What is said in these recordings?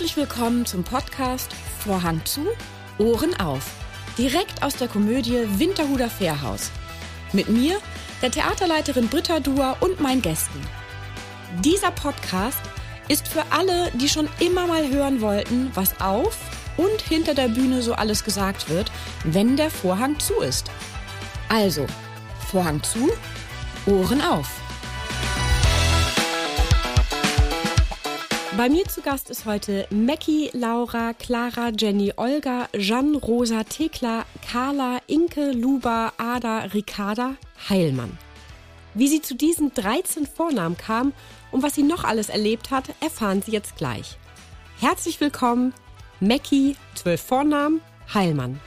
Herzlich willkommen zum Podcast Vorhang zu, Ohren auf. Direkt aus der Komödie Winterhuder Fährhaus. Mit mir, der Theaterleiterin Britta Duer und meinen Gästen. Dieser Podcast ist für alle, die schon immer mal hören wollten, was auf und hinter der Bühne so alles gesagt wird, wenn der Vorhang zu ist. Also, Vorhang zu, Ohren auf. Bei mir zu Gast ist heute Mackie, Laura, Clara, Jenny, Olga, Jeanne, Rosa, Thekla, Carla, Inke, Luba, Ada, Ricarda, Heilmann. Wie sie zu diesen 13 Vornamen kam und was sie noch alles erlebt hat, erfahren Sie jetzt gleich. Herzlich willkommen, Mackie, 12 Vornamen, Heilmann.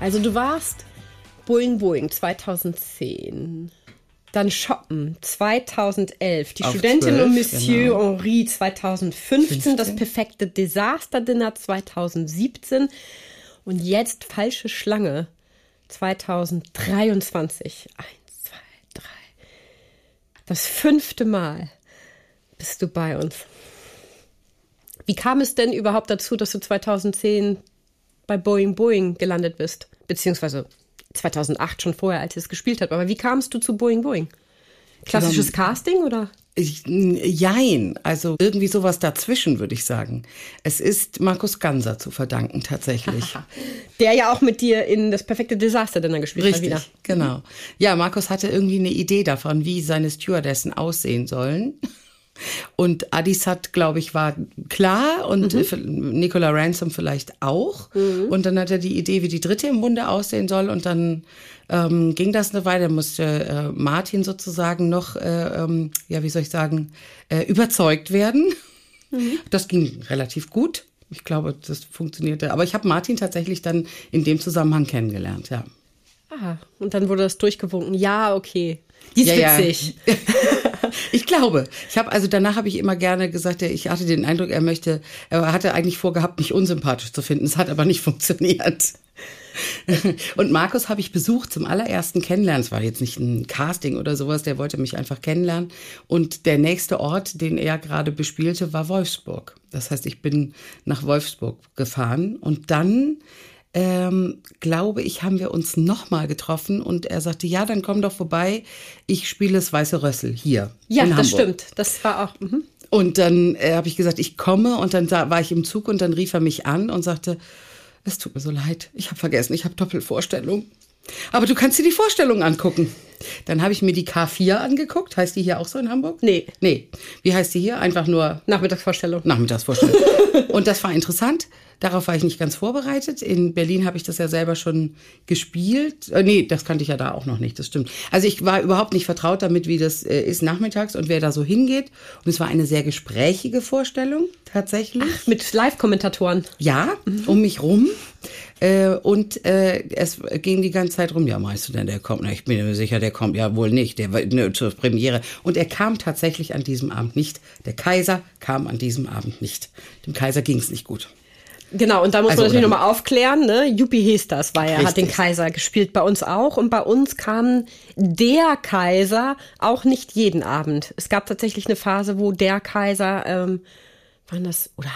Also du warst Boeing Boeing 2010. Dann Shoppen 2011, die Auf Studentin 12, und Monsieur genau. Henri 2015, 15. das perfekte Desaster Dinner 2017 und jetzt falsche Schlange 2023. Eins, zwei, drei. Das fünfte Mal bist du bei uns. Wie kam es denn überhaupt dazu, dass du 2010 bei Boeing Boeing gelandet bist? Beziehungsweise 2008 schon vorher, als es gespielt hat. Aber wie kamst du zu Boeing Boeing? Klassisches Casting oder? Jein, also irgendwie sowas dazwischen, würde ich sagen. Es ist Markus Ganser zu verdanken, tatsächlich. Der ja auch mit dir in das perfekte Desaster Dinner gespielt hat Richtig, wieder. genau. Ja, Markus hatte irgendwie eine Idee davon, wie seine Stewardessen aussehen sollen. Und Addis hat, glaube ich, war klar und mhm. Nicola Ransom vielleicht auch. Und dann hat er die Idee, wie die dritte im Bunde aussehen soll. Und dann ähm, ging das eine Weile, musste äh, Martin sozusagen noch, äh, ähm, ja, wie soll ich sagen, äh, überzeugt werden. Das ging relativ gut. Ich glaube, das funktionierte. Aber ich habe Martin tatsächlich dann in dem Zusammenhang kennengelernt, ja. Ah, und dann wurde das durchgewunken. Ja, okay. Die ist Ja, ja. Ich glaube. Ich habe also danach habe ich immer gerne gesagt, ich hatte den Eindruck, er möchte, er hatte eigentlich vorgehabt, mich unsympathisch zu finden. Es hat aber nicht funktioniert. Und Markus habe ich besucht zum allerersten Kennenlernen. Es war jetzt nicht ein Casting oder sowas, der wollte mich einfach kennenlernen. Und der nächste Ort, den er gerade bespielte, war Wolfsburg. Das heißt, ich bin nach Wolfsburg gefahren und dann ähm, glaube ich, haben wir uns nochmal getroffen und er sagte, ja, dann komm doch vorbei, ich spiele das Weiße Rössel hier Ja, das stimmt. Das war auch. Mhm. Und dann äh, habe ich gesagt, ich komme und dann war ich im Zug und dann rief er mich an und sagte, es tut mir so leid, ich habe vergessen, ich habe Doppelvorstellung. Aber du kannst dir die Vorstellung angucken. Dann habe ich mir die K4 angeguckt. Heißt die hier auch so in Hamburg? Nee. Nee. Wie heißt die hier? Einfach nur Nachmittagsvorstellung. Nachmittagsvorstellung. und das war interessant. Darauf war ich nicht ganz vorbereitet. In Berlin habe ich das ja selber schon gespielt. Äh, nee, das kannte ich ja da auch noch nicht, das stimmt. Also ich war überhaupt nicht vertraut damit, wie das äh, ist nachmittags und wer da so hingeht. Und es war eine sehr gesprächige Vorstellung, tatsächlich. Mit Live-Kommentatoren. Ja, um mich rum. Äh, und äh, es ging die ganze Zeit rum, ja, meinst du denn, der kommt? Na, ich bin mir sicher, der kommt ja wohl nicht, der ne, zur Premiere. Und er kam tatsächlich an diesem Abend nicht. Der Kaiser kam an diesem Abend nicht. Dem Kaiser ging es nicht gut. Genau, und da muss Also, man natürlich nochmal aufklären, ne? Juppie Hesters war er, hat den Richtig. Kaiser gespielt, bei uns auch. Und bei uns kam der Kaiser auch nicht jeden Abend. Es gab tatsächlich eine Phase, wo der Kaiser, ähm, waren das, oder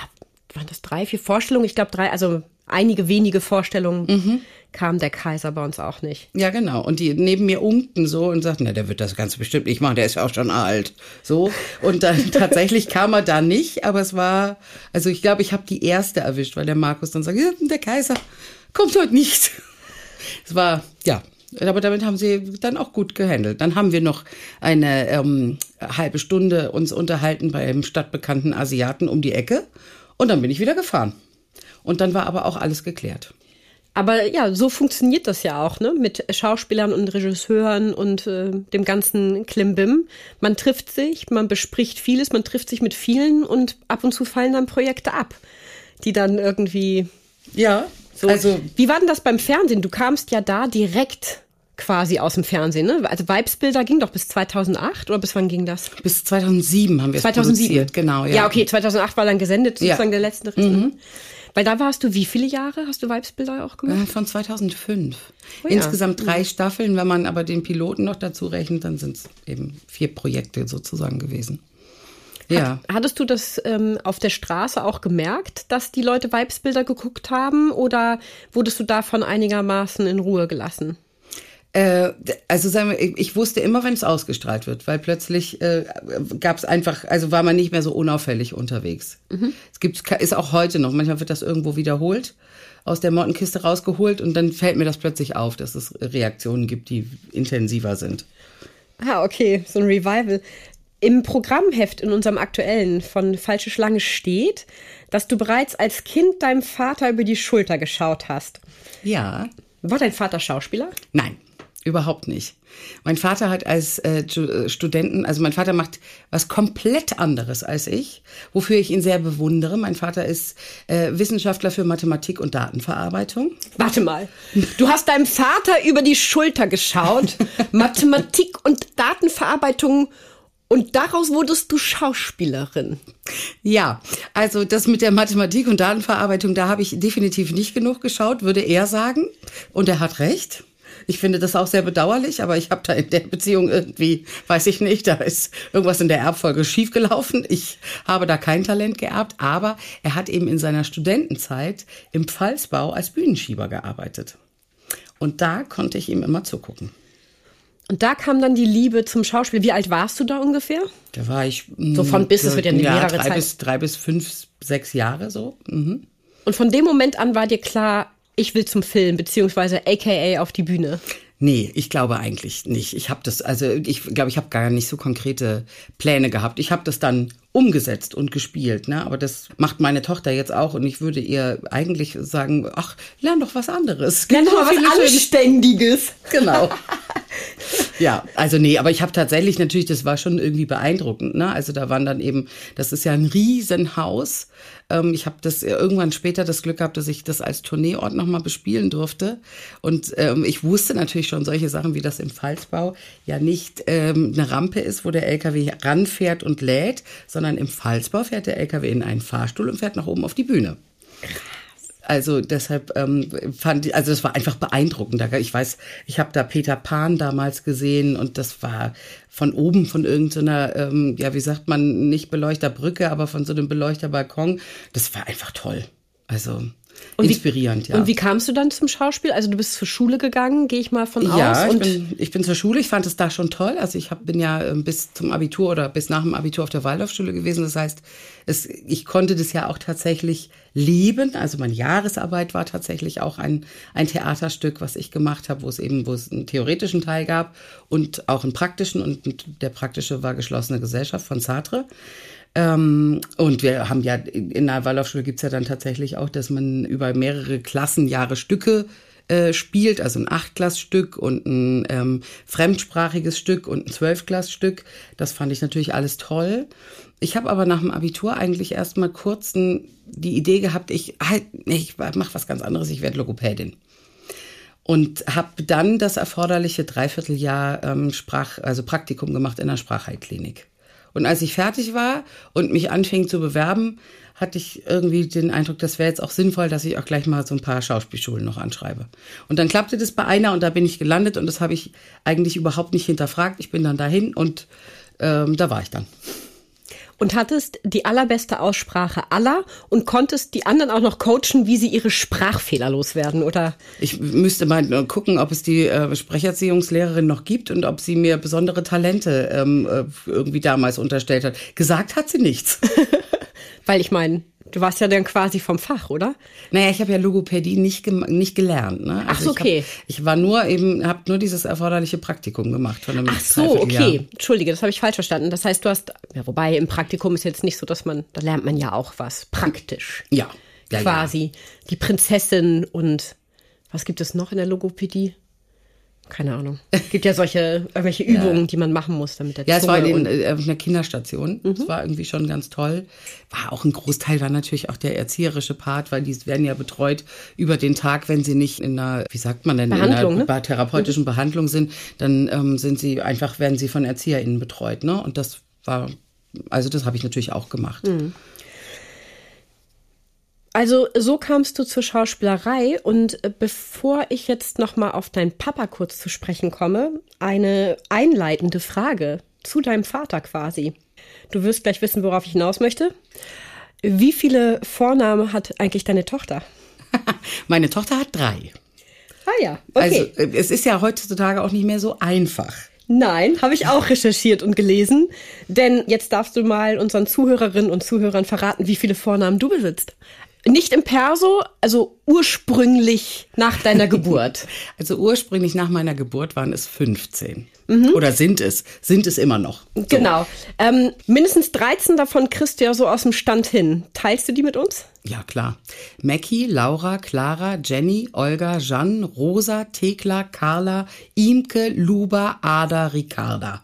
waren das drei, vier Vorstellungen? Ich glaube drei, also einige wenige Vorstellungen Mhm. kam der Kaiser bei uns auch nicht. Ja, genau. Und die neben mir unkten so und sagten, na, der wird das ganz bestimmt nicht machen, der ist ja auch schon alt. So. Und dann tatsächlich kam er da nicht, aber es war, also ich glaube, ich habe die erste erwischt, weil der Markus dann sagt, ja, der Kaiser kommt heute nicht. Es war, ja. Aber damit haben sie dann auch gut gehandelt. Dann haben wir noch eine ähm, halbe Stunde uns unterhalten beim stadtbekannten Asiaten um die Ecke und dann bin ich wieder gefahren. Und dann war aber auch alles geklärt. Aber ja, so funktioniert das ja auch, ne? Mit Schauspielern und Regisseuren und äh, dem ganzen Klimbim. Man trifft sich, man bespricht vieles, man trifft sich mit vielen und ab und zu fallen dann Projekte ab, die dann irgendwie Ja, so. also Wie war denn das beim Fernsehen? Du kamst ja da direkt quasi aus dem Fernsehen, ne? Also Vibesbilder ging doch bis 2008 oder bis wann ging das? Bis 2007 haben wir es 2007. produziert, genau. Ja, Ja, okay, 2008 war dann gesendet, Ja. Mhm. sozusagen der letzte Riss. ne? Weil da warst du wie viele Jahre? Hast du Vibesbilder auch gemacht? Äh, Von 2005. Oh ja. Insgesamt drei Staffeln. Wenn man aber den Piloten noch dazu rechnet, dann sind es eben vier Projekte sozusagen gewesen. Ja. Hat, hattest du das ähm, auf der Straße auch gemerkt, dass die Leute Weibsbilder geguckt haben oder wurdest du davon einigermaßen in Ruhe gelassen? Äh, also sagen wir, ich, ich wusste immer, wenn es ausgestrahlt wird, weil plötzlich äh, gab es einfach, also war man nicht mehr so unauffällig unterwegs. Es gibt, ist auch heute noch, manchmal wird das irgendwo wiederholt, aus der Mottenkiste rausgeholt und dann fällt mir das plötzlich auf, dass es Reaktionen gibt, die intensiver sind. Ah, okay, so ein Revival. Im Programmheft in unserem aktuellen von Falsche Schlange steht, dass du bereits als Kind deinem Vater über die Schulter geschaut hast. Ja. War dein Vater Schauspieler? Nein, überhaupt nicht. Mein Vater hat als äh, äh, Studenten, also mein Vater macht was komplett anderes als ich, wofür ich ihn sehr bewundere. Mein Vater ist äh, Wissenschaftler für Mathematik und Datenverarbeitung. Warte mal. Du hast deinem Vater über die Schulter geschaut, Mathematik und Datenverarbeitung und daraus wurdest du Schauspielerin. Ja, also das mit der Mathematik und Datenverarbeitung, da habe ich definitiv nicht genug geschaut, würde er sagen. Und er hat recht. Ich finde das auch sehr bedauerlich, aber ich habe da in der Beziehung irgendwie, weiß ich nicht, da ist irgendwas in der Erbfolge schiefgelaufen. Ich habe da kein Talent geerbt, aber er hat eben in seiner Studentenzeit im Pfalzbau als Bühnenschieber gearbeitet. Und da konnte ich ihm immer zugucken. Und da kam dann die Liebe zum Schauspiel. Wie alt warst du da ungefähr? Da war ich So von bis, das wird ja eine mehrere drei Zeit. bis drei bis fünf, sechs Jahre so. Mhm. Und von dem Moment an war dir klar, ich will zum Film, beziehungsweise aka auf die Bühne. Nee, ich glaube eigentlich nicht. Ich habe das, also ich glaube, ich habe gar nicht so konkrete Pläne gehabt. Ich habe das dann umgesetzt und gespielt, ne? Aber das macht meine Tochter jetzt auch und ich würde ihr eigentlich sagen, ach, lern doch was anderes. Lern doch mal so was Anständiges. Genau. ja, also nee, aber ich habe tatsächlich natürlich, das war schon irgendwie beeindruckend. Ne? Also da waren dann eben, das ist ja ein Riesenhaus. Ähm, ich habe das irgendwann später das Glück gehabt, dass ich das als Tourneeort nochmal bespielen durfte. Und ähm, ich wusste natürlich schon solche Sachen wie das im Pfalzbau ja nicht ähm, eine Rampe ist, wo der LKW ranfährt und lädt, sondern im Pfalzbau fährt der LKW in einen Fahrstuhl und fährt nach oben auf die Bühne. Also deshalb ähm, fand ich, also das war einfach beeindruckend. Ich weiß, ich habe da Peter Pan damals gesehen und das war von oben von irgendeiner, ähm, ja wie sagt man, nicht Beleuchterbrücke, aber von so einem Beleuchterbalkon. Das war einfach toll. Also inspirierend, wie, ja. Und wie kamst du dann zum Schauspiel? Also du bist zur Schule gegangen, gehe ich mal von Ja, aus. ich Und bin, ich bin zur Schule. Ich fand es da schon toll. Also ich hab, bin ja ähm, bis zum Abitur oder bis nach dem Abitur auf der Waldorfschule gewesen. Das heißt, es, ich konnte das ja auch tatsächlich lieben. Also meine Jahresarbeit war tatsächlich auch ein, ein Theaterstück, was ich gemacht habe, wo es eben, wo es einen theoretischen Teil gab und auch einen praktischen. Und der praktische war geschlossene Gesellschaft von Sartre. Ähm, und wir haben ja, in der Waldorfschule gibt's ja dann tatsächlich auch, dass man über mehrere Klassenjahre Stücke äh, spielt, also ein Achtklassstück und ein ähm, fremdsprachiges Stück und ein Zwölfklassstück. Das fand ich natürlich alles toll. Ich habe aber nach dem Abitur eigentlich erst mal kurz ein, die Idee gehabt, ich, halt, ich mache was ganz anderes, ich werde Logopädin und habe dann das erforderliche Dreivierteljahr ähm, Sprach, also Praktikum gemacht in der Sprachheilklinik. Und als ich fertig war und mich anfing zu bewerben, hatte ich irgendwie den Eindruck, das wäre jetzt auch sinnvoll, dass ich auch gleich mal so ein paar Schauspielschulen noch anschreibe. Und dann klappte das bei einer und da bin ich gelandet und das habe ich eigentlich überhaupt nicht hinterfragt. Ich bin dann dahin und ähm, da war ich dann. Und hattest die allerbeste Aussprache aller und konntest die anderen auch noch coachen, wie sie ihre Sprachfehler loswerden, oder? Ich müsste mal äh, gucken, ob es die äh, Sprecherziehungslehrerin noch gibt und ob sie mir besondere Talente ähm, äh, irgendwie damals unterstellt hat. Gesagt hat sie nichts. Weil ich meine, du warst ja dann quasi vom Fach, oder? Naja, ich habe ja Logopädie nicht, nicht gelernt. Ne? Ach so, ich hab- okay. Ich war nur eben, habe nur dieses erforderliche Praktikum gemacht von einem Ach so, okay. Entschuldige, das habe ich falsch verstanden. Das heißt, du hast, ja, wobei im Praktikum ist jetzt nicht so, dass man, da lernt man ja auch was praktisch. Ja, ja, quasi. Die Prinzessin und was gibt es noch in der Logopädie? Keine Ahnung. Gibt ja solche irgendwelche Übungen, die man machen muss, damit der Ja, es Zunge war in, äh, einer Kinderstation. Mhm. Das war irgendwie schon ganz toll. War auch ein Großteil, war natürlich auch der erzieherische Part, weil die werden ja betreut über den Tag, wenn sie nicht in einer, wie sagt man denn, Behandlung, in ne? einer therapeutischen Behandlung sind, dann ähm, sind sie einfach, werden sie von ErzieherInnen betreut. Ne? Und das war, also das habe ich natürlich auch gemacht. Mhm. Also so kamst du zur Schauspielerei und äh, bevor ich jetzt noch mal auf deinen Papa kurz zu sprechen komme, eine einleitende Frage. zu deinem Vater quasi. Du wirst gleich wissen, worauf ich hinaus möchte. Wie viele Vornamen hat eigentlich deine Tochter? Meine Tochter hat drei. Ah ja, okay. Also äh, es ist ja heutzutage auch nicht mehr so einfach. Nein, habe ich auch recherchiert und gelesen. Denn jetzt darfst du mal unseren Zuhörerinnen und Zuhörern verraten, wie viele Vornamen du besitzt. Nicht im Perso, also ursprünglich nach deiner Geburt. Also ursprünglich nach meiner Geburt waren es 15. Mhm. Oder sind es, sind es immer noch. So. Genau. Ähm, mindestens 13 davon kriegst du ja so aus dem Stand hin. Teilst du die mit uns? Ja, klar. Mackie, Laura, Clara, Jenny, Olga, Jeanne, Rosa, Thekla, Carla, Imke, Luba, Ada, Ricarda.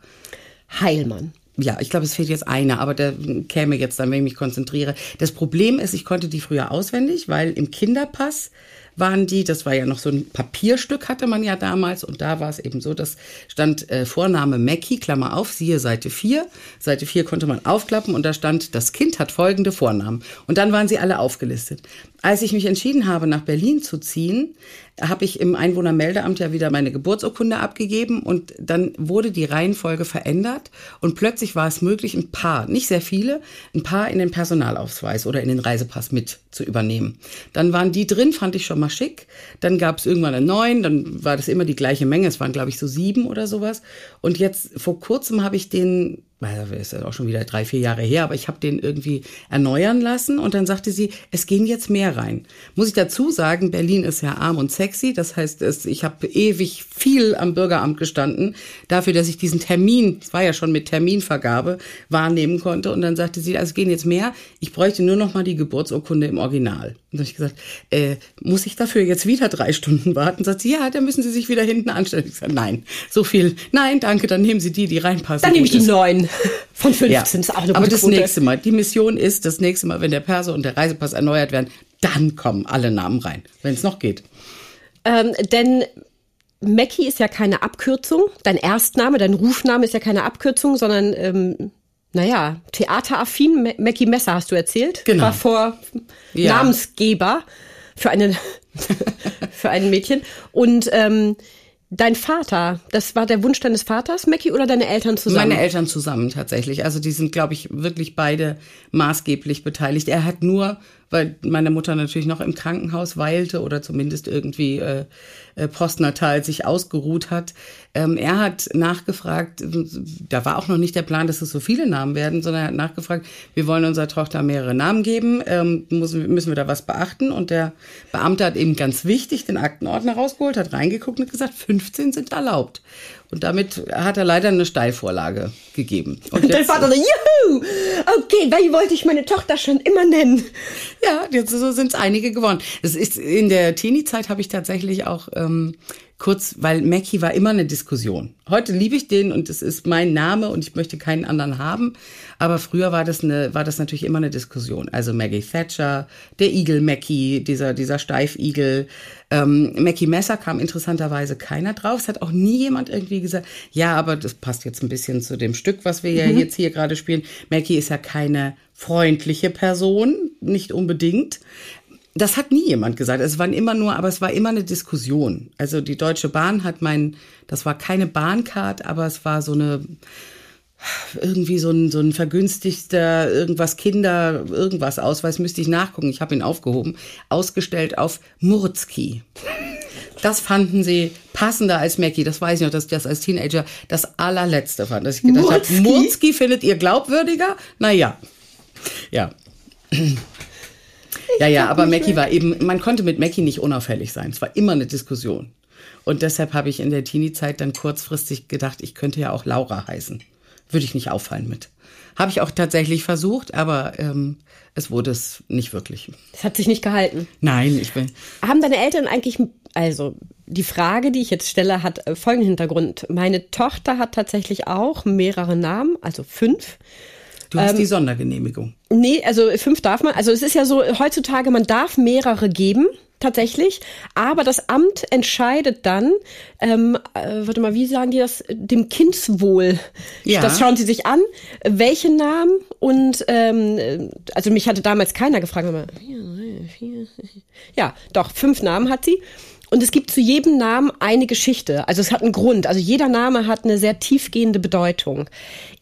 Heilmann. Ja, ich glaube, es fehlt jetzt einer, aber der käme jetzt dann, wenn ich mich konzentriere. Das Problem ist, ich konnte die früher auswendig, weil im Kinderpass waren die, das war ja noch so ein Papierstück, hatte man ja damals, und da war es eben so, das stand äh, Vorname Mackie, Klammer auf, siehe Seite 4. Seite 4 konnte man aufklappen und da stand, das Kind hat folgende Vornamen. Und dann waren sie alle aufgelistet. Als ich mich entschieden habe, nach Berlin zu ziehen, habe ich im Einwohnermeldeamt ja wieder meine Geburtsurkunde abgegeben und dann wurde die Reihenfolge verändert und plötzlich war es möglich, ein paar, nicht sehr viele, ein paar in den Personalausweis oder in den Reisepass mit zu übernehmen. Dann waren die drin, fand ich schon mal schick. Dann gab es irgendwann einen neuen, dann war das immer die gleiche Menge. Es waren, glaube ich, so sieben oder sowas. Und jetzt vor kurzem habe ich den ist ja auch schon wieder drei, vier Jahre her, aber ich habe den irgendwie erneuern lassen und dann sagte sie, es gehen jetzt mehr rein. Muss ich dazu sagen, Berlin ist ja arm und sexy, das heißt, ich habe ewig viel am Bürgeramt gestanden, dafür, dass ich diesen Termin, es war ja schon mit Terminvergabe, wahrnehmen konnte und dann sagte sie, also es gehen jetzt mehr, ich bräuchte nur noch mal die Geburtsurkunde im Original. Und dann habe ich gesagt, äh, muss ich dafür jetzt wieder drei Stunden warten? Sagt sie, ja, dann müssen Sie sich wieder hinten anstellen. Ich sage, nein, so viel, nein, danke, dann nehmen Sie die, die reinpassen. Dann nehme ich die neun. Von 15 ja. ist auch eine Aber das Quote. nächste Mal, die Mission ist, das nächste Mal, wenn der Perso und der Reisepass erneuert werden, dann kommen alle Namen rein, wenn es noch geht. Ähm, denn Mackie ist ja keine Abkürzung. Dein Erstname, dein Rufname ist ja keine Abkürzung, sondern ähm, naja, theateraffin. Mackie Messer hast du erzählt. Genau. War vor ja. Namensgeber für eine für ein Mädchen und ähm, Dein Vater, das war der Wunsch deines Vaters, Mackie, oder deine Eltern zusammen? Meine Eltern zusammen tatsächlich. Also die sind, glaube ich, wirklich beide maßgeblich beteiligt. Er hat nur weil meine Mutter natürlich noch im Krankenhaus weilte oder zumindest irgendwie äh, äh, postnatal sich ausgeruht hat. Ähm, er hat nachgefragt, da war auch noch nicht der Plan, dass es so viele Namen werden, sondern er hat nachgefragt, wir wollen unserer Tochter mehrere Namen geben, ähm, müssen, müssen wir da was beachten? Und der Beamte hat eben ganz wichtig den Aktenordner rausgeholt, hat reingeguckt und gesagt, 15 sind erlaubt. Und damit hat er leider eine Steilvorlage gegeben. Und jetzt, Dein Vater so, juhu, okay, weil wollte ich meine Tochter schon immer nennen. Ja, jetzt so sind es einige geworden. Es ist in der Teenie-Zeit habe ich tatsächlich auch ähm, kurz, weil Mackie war immer eine Diskussion. Heute liebe ich den und es ist mein Name und ich möchte keinen anderen haben. Aber früher war das eine, war das natürlich immer eine Diskussion. Also Maggie Thatcher, der Igel Mackie, dieser, dieser Steifigel. Ähm, Mackie Messer kam interessanterweise keiner drauf. Es hat auch nie jemand irgendwie gesagt, ja, aber das passt jetzt ein bisschen zu dem Stück, was wir ja mhm. jetzt hier gerade spielen. Mackie ist ja keine freundliche Person, nicht unbedingt. Das hat nie jemand gesagt. Es waren immer nur, aber es war immer eine Diskussion. Also die Deutsche Bahn hat mein, das war keine Bahncard, aber es war so eine, irgendwie so ein, so ein vergünstigter, irgendwas Kinder, irgendwas Ausweis, müsste ich nachgucken. Ich habe ihn aufgehoben. Ausgestellt auf Murzki. Das fanden sie passender als Mackie. Das weiß ich noch, dass ich das als Teenager das allerletzte fand. Dass ich gedacht habe, Murzki findet ihr glaubwürdiger? Naja. Ja. Ja, ja, aber Mackie war eben, man konnte mit Mackie nicht unauffällig sein. Es war immer eine Diskussion. Und deshalb habe ich in der Teenie-Zeit dann kurzfristig gedacht, ich könnte ja auch Laura heißen. Würde ich nicht auffallen mit. Habe ich auch tatsächlich versucht, aber ähm, es wurde es nicht wirklich. Es hat sich nicht gehalten. Nein, ich bin. Haben deine Eltern eigentlich, also die Frage, die ich jetzt stelle, hat äh, folgenden Hintergrund. Meine Tochter hat tatsächlich auch mehrere Namen, also fünf. Du hast ähm, die Sondergenehmigung. Nee, also fünf darf man. Also es ist ja so, heutzutage, man darf mehrere geben tatsächlich. Aber das Amt entscheidet dann, ähm, äh, warte mal, wie sagen die das, dem Kindswohl. Ja. Das schauen sie sich an, welche Namen und ähm, also mich hatte damals keiner gefragt, aber ja, doch, fünf Namen hat sie. Und es gibt zu jedem Namen eine Geschichte. Also es hat einen Grund. Also jeder Name hat eine sehr tiefgehende Bedeutung.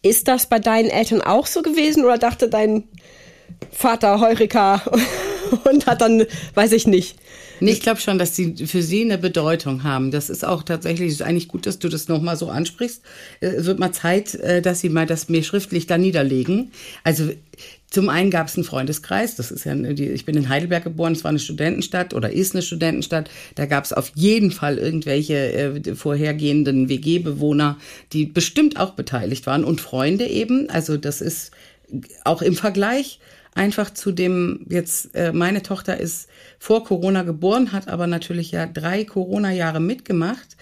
Ist das bei deinen Eltern auch so gewesen oder dachte dein Vater Heurika und hat dann, weiß ich nicht. Nee, ich glaube schon, dass die für sie eine Bedeutung haben. Das ist auch tatsächlich, ist eigentlich gut, dass du das nochmal so ansprichst. Es wird mal Zeit, äh, dass sie mal das mir schriftlich da niederlegen. Also zum einen gab es einen Freundeskreis, das ist ja, ich bin in Heidelberg geboren, es war eine Studentenstadt oder ist eine Studentenstadt. Da gab es auf jeden Fall irgendwelche äh, vorhergehenden WG-Bewohner, die bestimmt auch beteiligt waren und Freunde eben. Also das ist auch im Vergleich einfach zu dem, jetzt äh, meine Tochter ist vor Corona geboren, hat aber natürlich ja drei Corona-Jahre mitgemacht.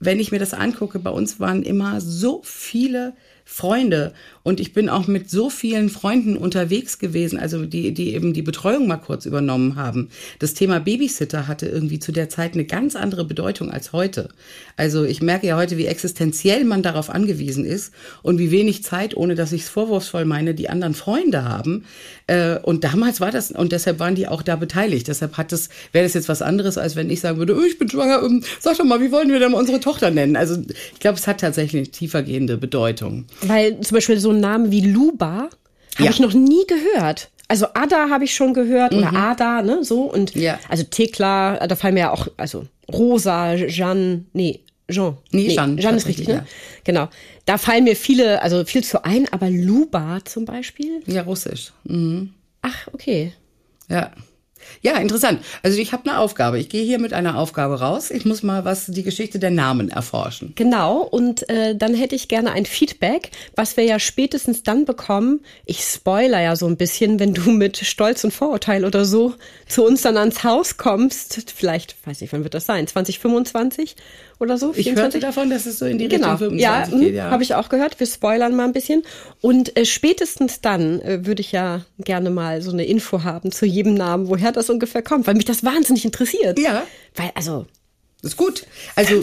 Wenn ich mir das angucke, bei uns waren immer so viele Freunde und ich bin auch mit so vielen Freunden unterwegs gewesen, also die, die eben die Betreuung mal kurz übernommen haben. Das Thema Babysitter hatte irgendwie zu der Zeit eine ganz andere Bedeutung als heute. Also ich merke ja heute, wie existenziell man darauf angewiesen ist und wie wenig Zeit, ohne dass ich es vorwurfsvoll meine, die anderen Freunde haben. Äh, und damals war das, und deshalb waren die auch da beteiligt. Deshalb hat es, wäre das jetzt was anderes, als wenn ich sagen würde, oh, ich bin schwanger, ähm, sag doch mal, wie wollen wir denn unsere Tochter nennen? Also ich glaube, es hat tatsächlich eine tiefergehende Bedeutung. Weil zum Beispiel so einen Namen wie Luba habe Ja. ich noch nie gehört. Also Ada habe ich schon gehört oder Ada, ne, so und Mhm. Ja. also Thekla, da fallen mir ja auch also Rosa, Jeanne, nee, Jean. Nee, Jeanne, Jeanne ist richtig, ne? ja. Genau. Da fallen mir viele, also viel zu ein, aber Luba zum Beispiel? Ja, Russisch. Mhm. Ach, okay. Ja. Ja, interessant. Also ich habe eine Aufgabe. Ich gehe hier mit einer Aufgabe raus. Ich muss mal was die Geschichte der Namen erforschen. Genau, und äh, dann hätte ich gerne ein Feedback, was wir ja spätestens dann bekommen. Ich spoiler ja so ein bisschen, wenn du mit Stolz und Vorurteil oder so zu uns dann ans Haus kommst. Vielleicht, weiß nicht, wann wird das sein? 2025 oder so? Ich hörte davon, dass es so in die Genau, Richtung ja, 25 geht. hm, Ja, habe ich auch gehört. Wir spoilern mal ein bisschen. Und äh, spätestens dann äh, würde ich ja gerne mal so eine Info haben zu jedem Namen, woher das ungefähr kommt, weil mich das wahnsinnig interessiert. Ja. Weil, also, ist gut. Also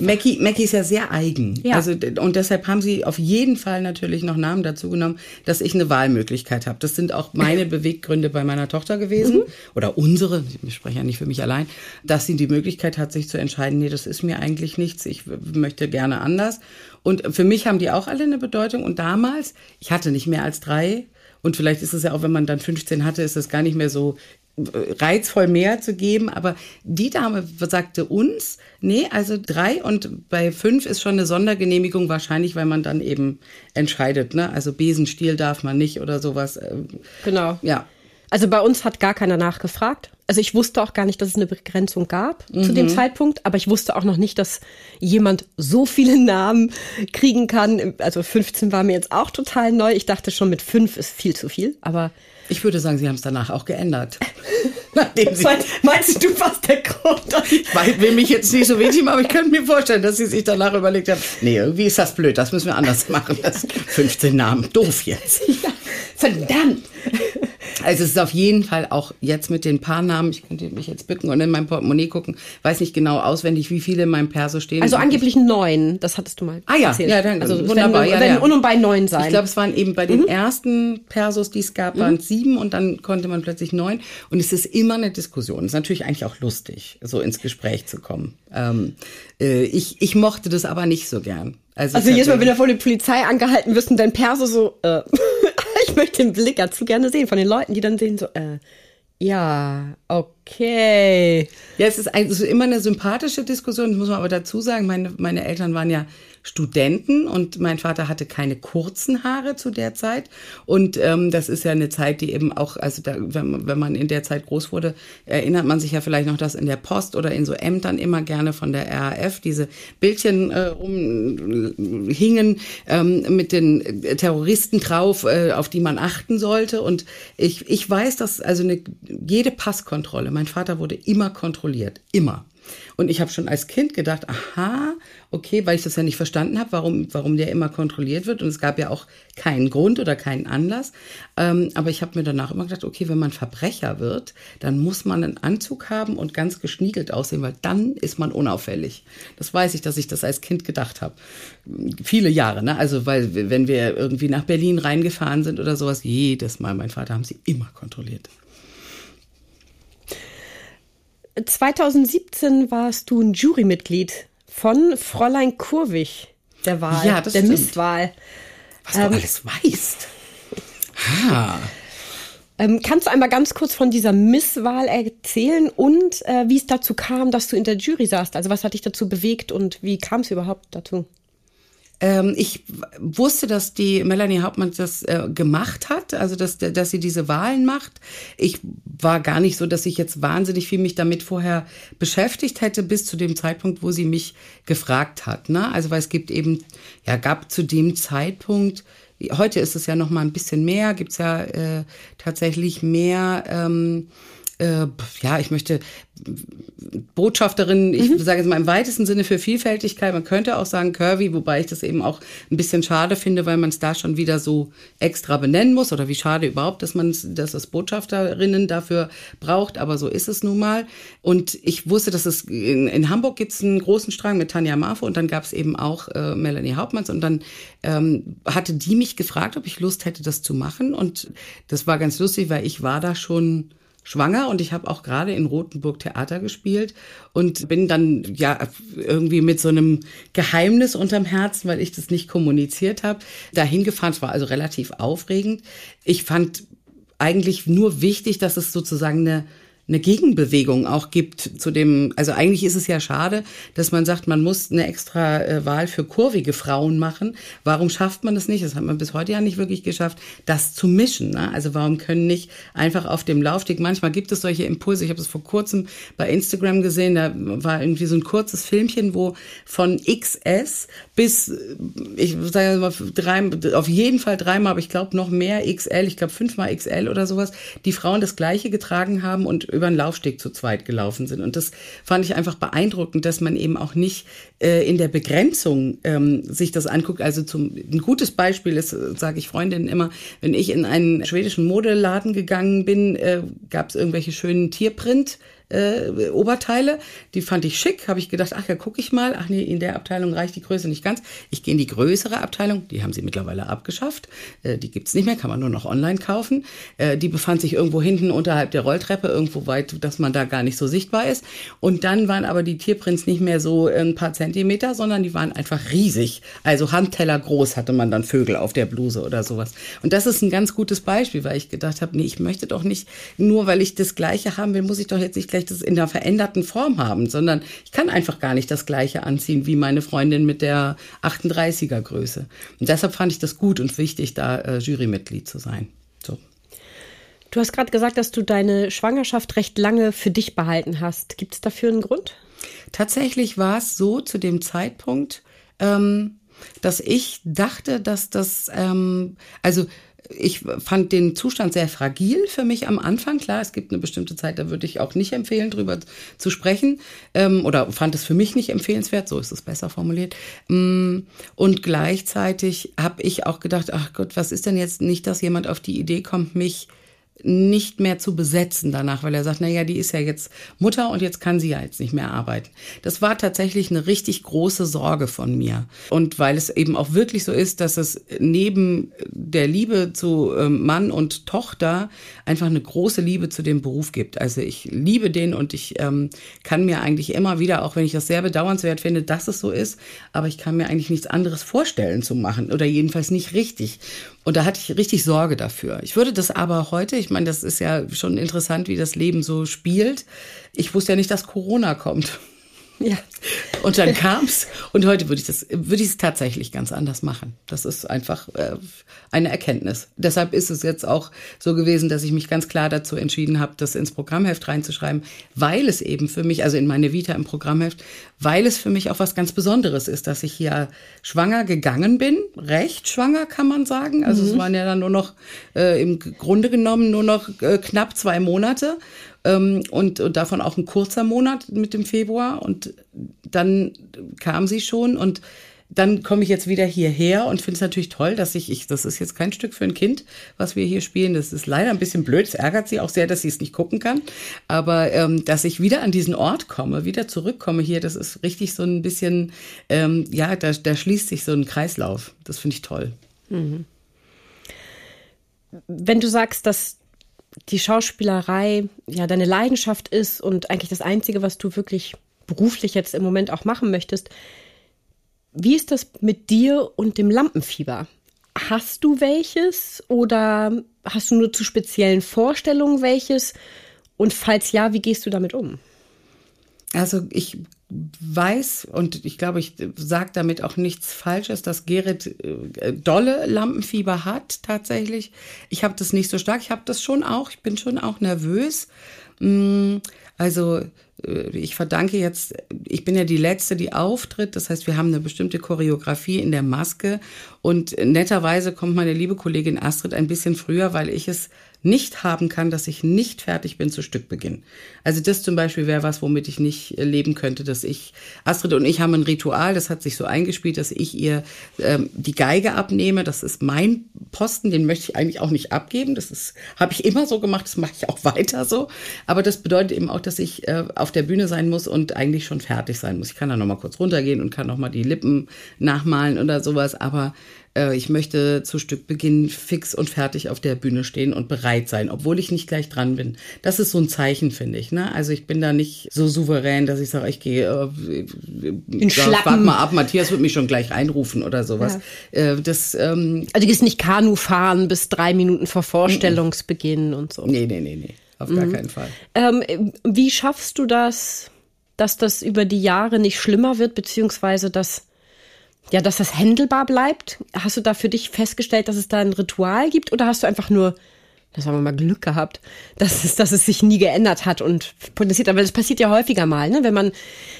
Mackie, Mackie ist ja sehr eigen. Ja. Also und deshalb haben sie auf jeden Fall natürlich noch Namen dazu genommen, dass ich eine Wahlmöglichkeit habe. Das sind auch meine Beweggründe bei meiner Tochter gewesen Mhm. oder unsere. Ich spreche ja nicht für mich allein, dass sie die Möglichkeit hat, sich zu entscheiden. Nee, das ist mir eigentlich nichts. Ich möchte gerne anders. Und für mich haben die auch alle eine Bedeutung. Und damals, ich hatte nicht mehr als drei. Und vielleicht ist es ja auch, wenn man dann 15 hatte, ist es gar nicht mehr so reizvoll mehr zu geben, aber die Dame sagte uns, nee, also drei und bei fünf ist schon eine Sondergenehmigung wahrscheinlich, weil man dann eben entscheidet, ne? Also Besenstiel darf man nicht oder sowas. äh, Genau. Ja. Also bei uns hat gar keiner nachgefragt. Also ich wusste auch gar nicht, dass es eine Begrenzung gab zu dem Zeitpunkt, aber ich wusste auch noch nicht, dass jemand so viele Namen kriegen kann. Also 15 war mir jetzt auch total neu. Ich dachte schon, mit fünf ist viel zu viel, aber Ich würde sagen, sie haben es danach auch geändert. Nachdem sie, meinst, meinst du, was der Grund weil will mich jetzt nicht so wenig, aber ich könnte mir vorstellen, dass sie sich danach überlegt haben, nee, irgendwie ist das blöd, das müssen wir anders machen. Das 15 Namen, doof jetzt. Verdammt! Also es ist auf jeden Fall auch jetzt mit den paar Namen, ich könnte mich jetzt bücken und in mein Portemonnaie gucken, weiß nicht genau auswendig, wie viele in meinem Perso stehen. Also angeblich neun, das hattest du mal Ah ja, erzählt. ja, dann- also wunderbar, werden, ja, werden ja. un und bei neun sein. Ich glaube, es waren eben bei den ersten Persos, die es gab, waren es sieben und dann konnte man plötzlich neun. Und es ist immer eine Diskussion. Es ist natürlich eigentlich auch lustig, so ins Gespräch zu kommen. Ähm, äh, ich, ich mochte das aber nicht so gern. Also jedes Mal, wenn du von der Polizei angehalten wirst und dein Perso so, äh, ich möchte den Blick dazu gerne sehen von den Leuten, die dann sehen so, äh, ja, okay. Ja, es ist, ein, es ist immer eine sympathische Diskussion, das muss man aber dazu sagen. Meine, meine Eltern waren ja Studenten und mein Vater hatte keine kurzen Haare zu der Zeit. Und ähm, das ist ja eine Zeit, die eben auch, also da, wenn, man- wenn man in der Zeit groß wurde, erinnert man sich ja vielleicht noch, dass in der Post oder in so Ämtern immer gerne von der RAF diese Bildchen äh, rumhingen ähm, mit den Terroristen drauf, äh, auf die man achten sollte. Und ich, ich weiß, dass also eine, jede Passkontrolle, mein Vater wurde immer kontrolliert, immer. Und ich habe schon als Kind gedacht, aha, okay, weil ich das ja nicht verstanden habe, warum, warum der immer kontrolliert wird. Und es gab ja auch keinen Grund oder keinen Anlass. Ähm, aber ich habe mir danach immer gedacht, okay, wenn man Verbrecher wird, dann muss man einen Anzug haben und ganz geschniegelt aussehen, weil dann ist man unauffällig. Das weiß ich, dass ich das als Kind gedacht habe. Viele Jahre, ne? Also, weil wenn wir irgendwie nach Berlin reingefahren sind oder sowas, jedes Mal, mein Vater haben sie immer kontrolliert. 2017 warst du ein Jurymitglied von Fräulein Kurwig der Wahl, Ja, das der stimmt. Misswahl. Was du alles weißt. Ha. Ähm, kannst du einmal ganz kurz von dieser Misswahl erzählen und äh, wie es dazu kam, dass du in der Jury saßt? Also was hat dich dazu bewegt und wie kam es überhaupt dazu? Ähm, ich wusste, dass die Melanie Hauptmann das äh, gemacht hat, also dass, dass sie diese Wahlen macht. Ich war gar nicht so, dass ich jetzt wahnsinnig viel mich damit vorher beschäftigt hätte, bis zu dem Zeitpunkt, wo sie mich gefragt hat. Ne? Also weil es gibt eben, ja, gab zu dem Zeitpunkt, heute ist es ja noch mal ein bisschen mehr, gibt's ja äh, tatsächlich mehr. Ähm, äh, ja, ich möchte Botschafterin, ich sage jetzt mal im weitesten Sinne für Vielfältigkeit. Man könnte auch sagen Curvy, wobei ich das eben auch ein bisschen schade finde, weil man es da schon wieder so extra benennen muss oder wie schade überhaupt, dass man es, dass es Botschafterinnen dafür braucht. Aber so ist es nun mal. Und ich wusste, dass es in, in Hamburg gibt es einen großen Strang mit Tanja Marfo und dann gab es eben auch äh, Melanie Hauptmanns und dann ähm, hatte die mich gefragt, ob ich Lust hätte, das zu machen. Und das war ganz lustig, weil ich war da schon schwanger und ich habe auch gerade in Rothenburg Theater gespielt und bin dann ja irgendwie mit so einem Geheimnis unterm Herzen, weil ich das nicht kommuniziert habe, dahin gefahren. Es war also relativ aufregend. Ich fand eigentlich nur wichtig, dass es sozusagen eine eine Gegenbewegung auch gibt zu dem, also eigentlich ist es ja schade, dass man sagt, man muss eine extra äh, Wahl für kurvige Frauen machen. Warum schafft man das nicht? Das hat man bis heute ja nicht wirklich geschafft, das zu mischen. Ne? Also warum können nicht einfach auf dem Laufsteg, manchmal gibt es solche Impulse, ich habe das vor kurzem bei Instagram gesehen, da war irgendwie so ein kurzes Filmchen, wo von XS bis, äh, ich sage mal, drei, auf jeden Fall dreimal, aber ich glaube noch mehr XL, ich glaube fünfmal XL oder sowas, die Frauen das gleiche getragen haben und über den Laufsteg zu zweit gelaufen sind. Und das fand ich einfach beeindruckend, dass man eben auch nicht äh, in der Begrenzung ähm, sich das anguckt. Also zum, ein gutes Beispiel ist, sage ich Freundinnen immer, wenn ich in einen schwedischen Modeladen gegangen bin, äh, gab es irgendwelche schönen Tierprint äh, Oberteile. Die fand ich schick. Habe ich gedacht, ach ja, gucke ich mal. Ach nee, in der Abteilung reicht die Größe nicht ganz. Ich gehe in die größere Abteilung. Die haben sie mittlerweile abgeschafft. Äh, die gibt's nicht mehr, kann man nur noch online kaufen. Äh, die befand sich irgendwo hinten unterhalb der Rolltreppe, irgendwo weit, dass man da gar nicht so sichtbar ist. Und dann waren aber die Tierprints nicht mehr so ein paar Zentimeter, sondern die waren einfach riesig. Also Handteller groß hatte man dann Vögel auf der Bluse oder sowas. Und das ist ein ganz gutes Beispiel, weil ich gedacht habe, nee, ich möchte doch nicht, nur weil ich das Gleiche haben will, muss ich doch jetzt nicht gleich das in der veränderten Form haben, sondern ich kann einfach gar nicht das Gleiche anziehen wie meine Freundin mit der 38er Größe. Und deshalb fand ich das gut und wichtig, da äh, Jurymitglied zu sein. So. Du hast gerade gesagt, dass du deine Schwangerschaft recht lange für dich behalten hast. Gibt es dafür einen Grund? Tatsächlich war es so zu dem Zeitpunkt, ähm, dass ich dachte, dass das, ähm, also ich fand den Zustand sehr fragil für mich am Anfang. Klar, es gibt eine bestimmte Zeit, da würde ich auch nicht empfehlen, drüber zu sprechen. Ähm, oder fand es für mich nicht empfehlenswert, so ist es besser formuliert. Mm, Und gleichzeitig habe ich auch gedacht, ach Gott, was ist denn jetzt nicht, dass jemand auf die Idee kommt, mich nicht mehr zu besetzen danach, weil er sagt, na ja, die ist ja jetzt Mutter und jetzt kann sie ja jetzt nicht mehr arbeiten. Das war tatsächlich eine richtig große Sorge von mir. Und weil es eben auch wirklich so ist, dass es neben der Liebe zu ähm, Mann und Tochter einfach eine große Liebe zu dem Beruf gibt. Also ich liebe den und ich ähm, kann mir eigentlich immer wieder, auch wenn ich das sehr bedauernswert finde, dass es so ist, aber ich kann mir eigentlich nichts anderes vorstellen zu machen oder jedenfalls nicht richtig. Und da hatte ich richtig Sorge dafür. Ich würde das aber heute, ich meine, das ist ja schon interessant, wie das Leben so spielt. Ich wusste ja nicht, dass Corona kommt. Ja. Und dann kam's und heute würde ich das würde ich es tatsächlich ganz anders machen. Das ist einfach äh, eine Erkenntnis. Deshalb ist es jetzt auch so gewesen, dass ich mich ganz klar dazu entschieden habe, das ins Programmheft reinzuschreiben, weil es eben für mich, also in meine Vita im Programmheft, weil es für mich auch was ganz Besonderes ist, dass ich hier schwanger gegangen bin, recht schwanger kann man sagen. Also es waren ja dann nur noch äh, im Grunde genommen nur noch äh, knapp zwei Monate ähm, und, und davon auch ein kurzer Monat mit dem Februar. Und dann kam sie schon und dann komme ich jetzt wieder hierher und finde es natürlich toll, dass ich, ich, das ist jetzt kein Stück für ein Kind, was wir hier spielen. Das ist leider ein bisschen blöd. Es ärgert sie auch sehr, dass sie es nicht gucken kann. Aber ähm, dass ich wieder an diesen Ort komme, wieder zurückkomme hier, das ist richtig so ein bisschen, ähm, ja, da, da schließt sich so ein Kreislauf. Das finde ich toll. Wenn du sagst, dass die Schauspielerei ja deine Leidenschaft ist und eigentlich das Einzige, was du wirklich beruflich jetzt im Moment auch machen möchtest. Wie ist das mit dir und dem Lampenfieber? Hast du welches oder hast du nur zu speziellen Vorstellungen welches? Und falls ja, wie gehst du damit um? Also ich weiß und ich glaube, ich sage damit auch nichts Falsches, dass Gerrit äh, dolle Lampenfieber hat tatsächlich. Ich habe das nicht so stark. Ich habe das schon auch. Ich bin schon auch nervös. Mm, also äh, ich verdanke jetzt, ich bin ja die Letzte, die auftritt. Das heißt, wir haben eine bestimmte Choreografie in der Maske. Und netterweise kommt meine liebe Kollegin Astrid ein bisschen früher, weil ich es nicht haben kann, dass ich nicht fertig bin zu Stückbeginn. Also das zum Beispiel wäre was, womit ich nicht äh, leben könnte, dass ich, Astrid und ich haben ein Ritual, das hat sich so eingespielt, dass ich ihr ähm, die Geige abnehme. Das ist mein Posten, den möchte ich eigentlich auch nicht abgeben. Das ist, habe ich immer so gemacht, das mache ich auch weiter so. Aber das bedeutet eben auch, dass ich äh, auf der Bühne sein muss und eigentlich schon fertig sein muss. Ich kann da nochmal kurz runtergehen und kann nochmal die Lippen nachmalen oder sowas, aber äh, ich möchte zu Stückbeginn fix und fertig auf der Bühne stehen und bereit sein, obwohl ich nicht gleich dran bin. Das ist so ein Zeichen, finde ich. Ne? Also ich bin da nicht so souverän, dass ich sage, ich gehe äh, In warte mal ab, Matthias wird mich schon gleich einrufen oder sowas. Ja. Äh, das, ähm, also du gehst nicht Kanu fahren bis drei Minuten vor Vorstellungsbeginn und so. Nee, nee, nee, nee. Auf mhm. gar keinen Fall. Ähm, wie schaffst du das, dass das über die Jahre nicht schlimmer wird, beziehungsweise dass ja, dass das händelbar bleibt? Hast du da für dich festgestellt, dass es da ein Ritual gibt oder hast du einfach nur, das haben wir mal Glück gehabt, dass es, dass es sich nie geändert hat und potenziert? Aber das passiert ja häufiger mal, ne? Wenn man,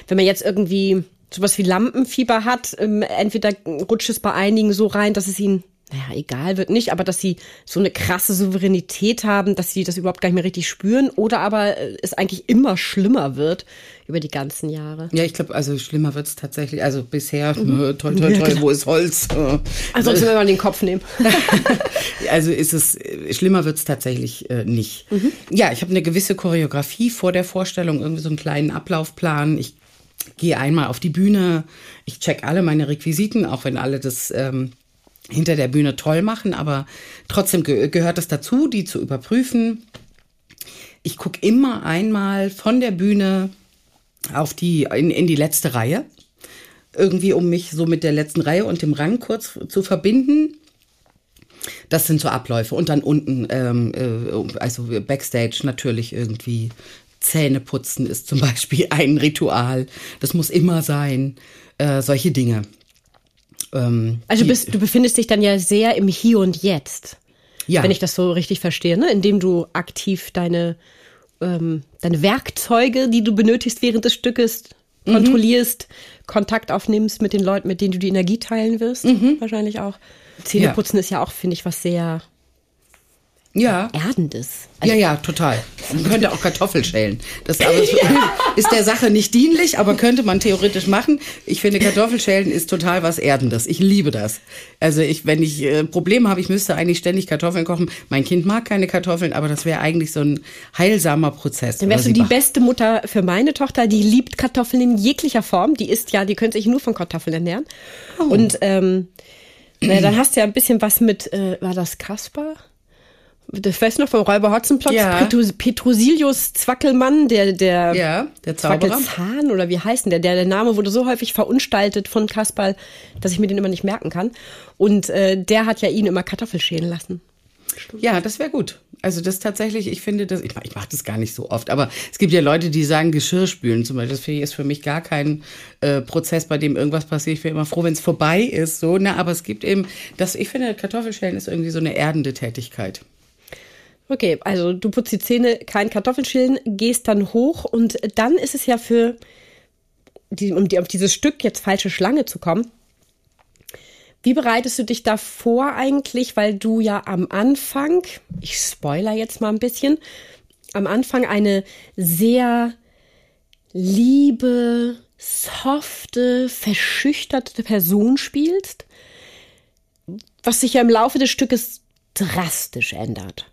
wenn man jetzt irgendwie sowas wie Lampenfieber hat, ähm, entweder rutscht es bei einigen so rein, dass es ihnen naja, egal wird nicht, aber dass sie so eine krasse Souveränität haben, dass sie das überhaupt gar nicht mehr richtig spüren oder aber äh, es eigentlich immer schlimmer wird über die ganzen Jahre. Ja, ich glaube, also schlimmer wird es tatsächlich. Also bisher, mhm. Äh, toi, toi, toi, wo ist Holz? Also wenn wir mal den Kopf nehmen. also ist es, äh, schlimmer wird es tatsächlich äh, nicht. Mhm. Ja, ich habe eine gewisse Choreografie vor der Vorstellung, irgendwie so einen kleinen Ablaufplan. Ich gehe einmal auf die Bühne, ich check alle meine Requisiten, auch wenn alle das ähm, hinter der Bühne toll machen, aber trotzdem ge gehört es dazu, die zu überprüfen. Ich gucke immer einmal von der Bühne auf die, in, in die letzte Reihe. Irgendwie, um mich so mit der letzten Reihe und dem Rang kurz zu verbinden. Das sind so Abläufe. Und dann unten, ähm, äh, also Backstage natürlich irgendwie Zähne putzen ist zum Beispiel ein Ritual. Das muss immer sein. Äh, solche Dinge. Ähm, also bist, du befindest dich dann ja sehr im Hier und Jetzt. Ja. Wenn ich das so richtig verstehe, ne? Indem du aktiv deine, ähm, deine Werkzeuge, die du benötigst während des Stückes, mhm. kontrollierst, Kontakt aufnimmst mit den Leuten, mit denen du die Energie teilen wirst. Mhm. Wahrscheinlich auch. Zähneputzen ja. ist ja auch, finde ich, was sehr ja. Erdendes. Also ja, ja, total. Man könnte auch Kartoffel schälen. Das ja. ist der Sache nicht dienlich, aber könnte man theoretisch machen. Ich finde, Kartoffelschälen ist total was Erdendes. Ich liebe das. Also ich, wenn ich äh, Probleme habe, ich müsste eigentlich ständig Kartoffeln kochen. Mein Kind mag keine Kartoffeln, aber das wäre eigentlich so ein heilsamer Prozess. Dann wärst du die macht. beste Mutter für meine Tochter. Die liebt Kartoffeln in jeglicher Form. Die isst ja, die könnte sich nur von Kartoffeln ernähren. Oh. Und ähm, naja, dann hast du ja ein bisschen was mit, äh, war das Kasper? Das weiß noch vom Räuber Hotzenplotz, ja. Petrosilius Zwackelmann, der, der, ja, der Zauberer. Zwackelzahn oder wie heißt denn der? der? Der Name wurde so häufig verunstaltet von Kasperl, dass ich mir den immer nicht merken kann. Und äh, der hat ja ihn immer Kartoffel schälen lassen. Ja, das wäre gut. Also das tatsächlich, ich finde das, ich, ich mache das gar nicht so oft, aber es gibt ja Leute, die sagen Geschirr spülen zum Beispiel. Das ist für mich gar kein äh, Prozess, bei dem irgendwas passiert. Ich bin immer froh, wenn es vorbei ist. So, ne? Aber es gibt eben, das, ich finde, Kartoffelschälen ist irgendwie so eine erdende Tätigkeit. Okay, also du putzt die Zähne, kein Kartoffelschälen, gehst dann hoch und dann ist es ja für, die, um die, auf dieses Stück jetzt falsche Schlange zu kommen. Wie bereitest du dich da vor eigentlich, weil du ja am Anfang, ich spoiler jetzt mal ein bisschen, am Anfang eine sehr liebe, softe, verschüchterte Person spielst, was sich ja im Laufe des Stückes drastisch ändert.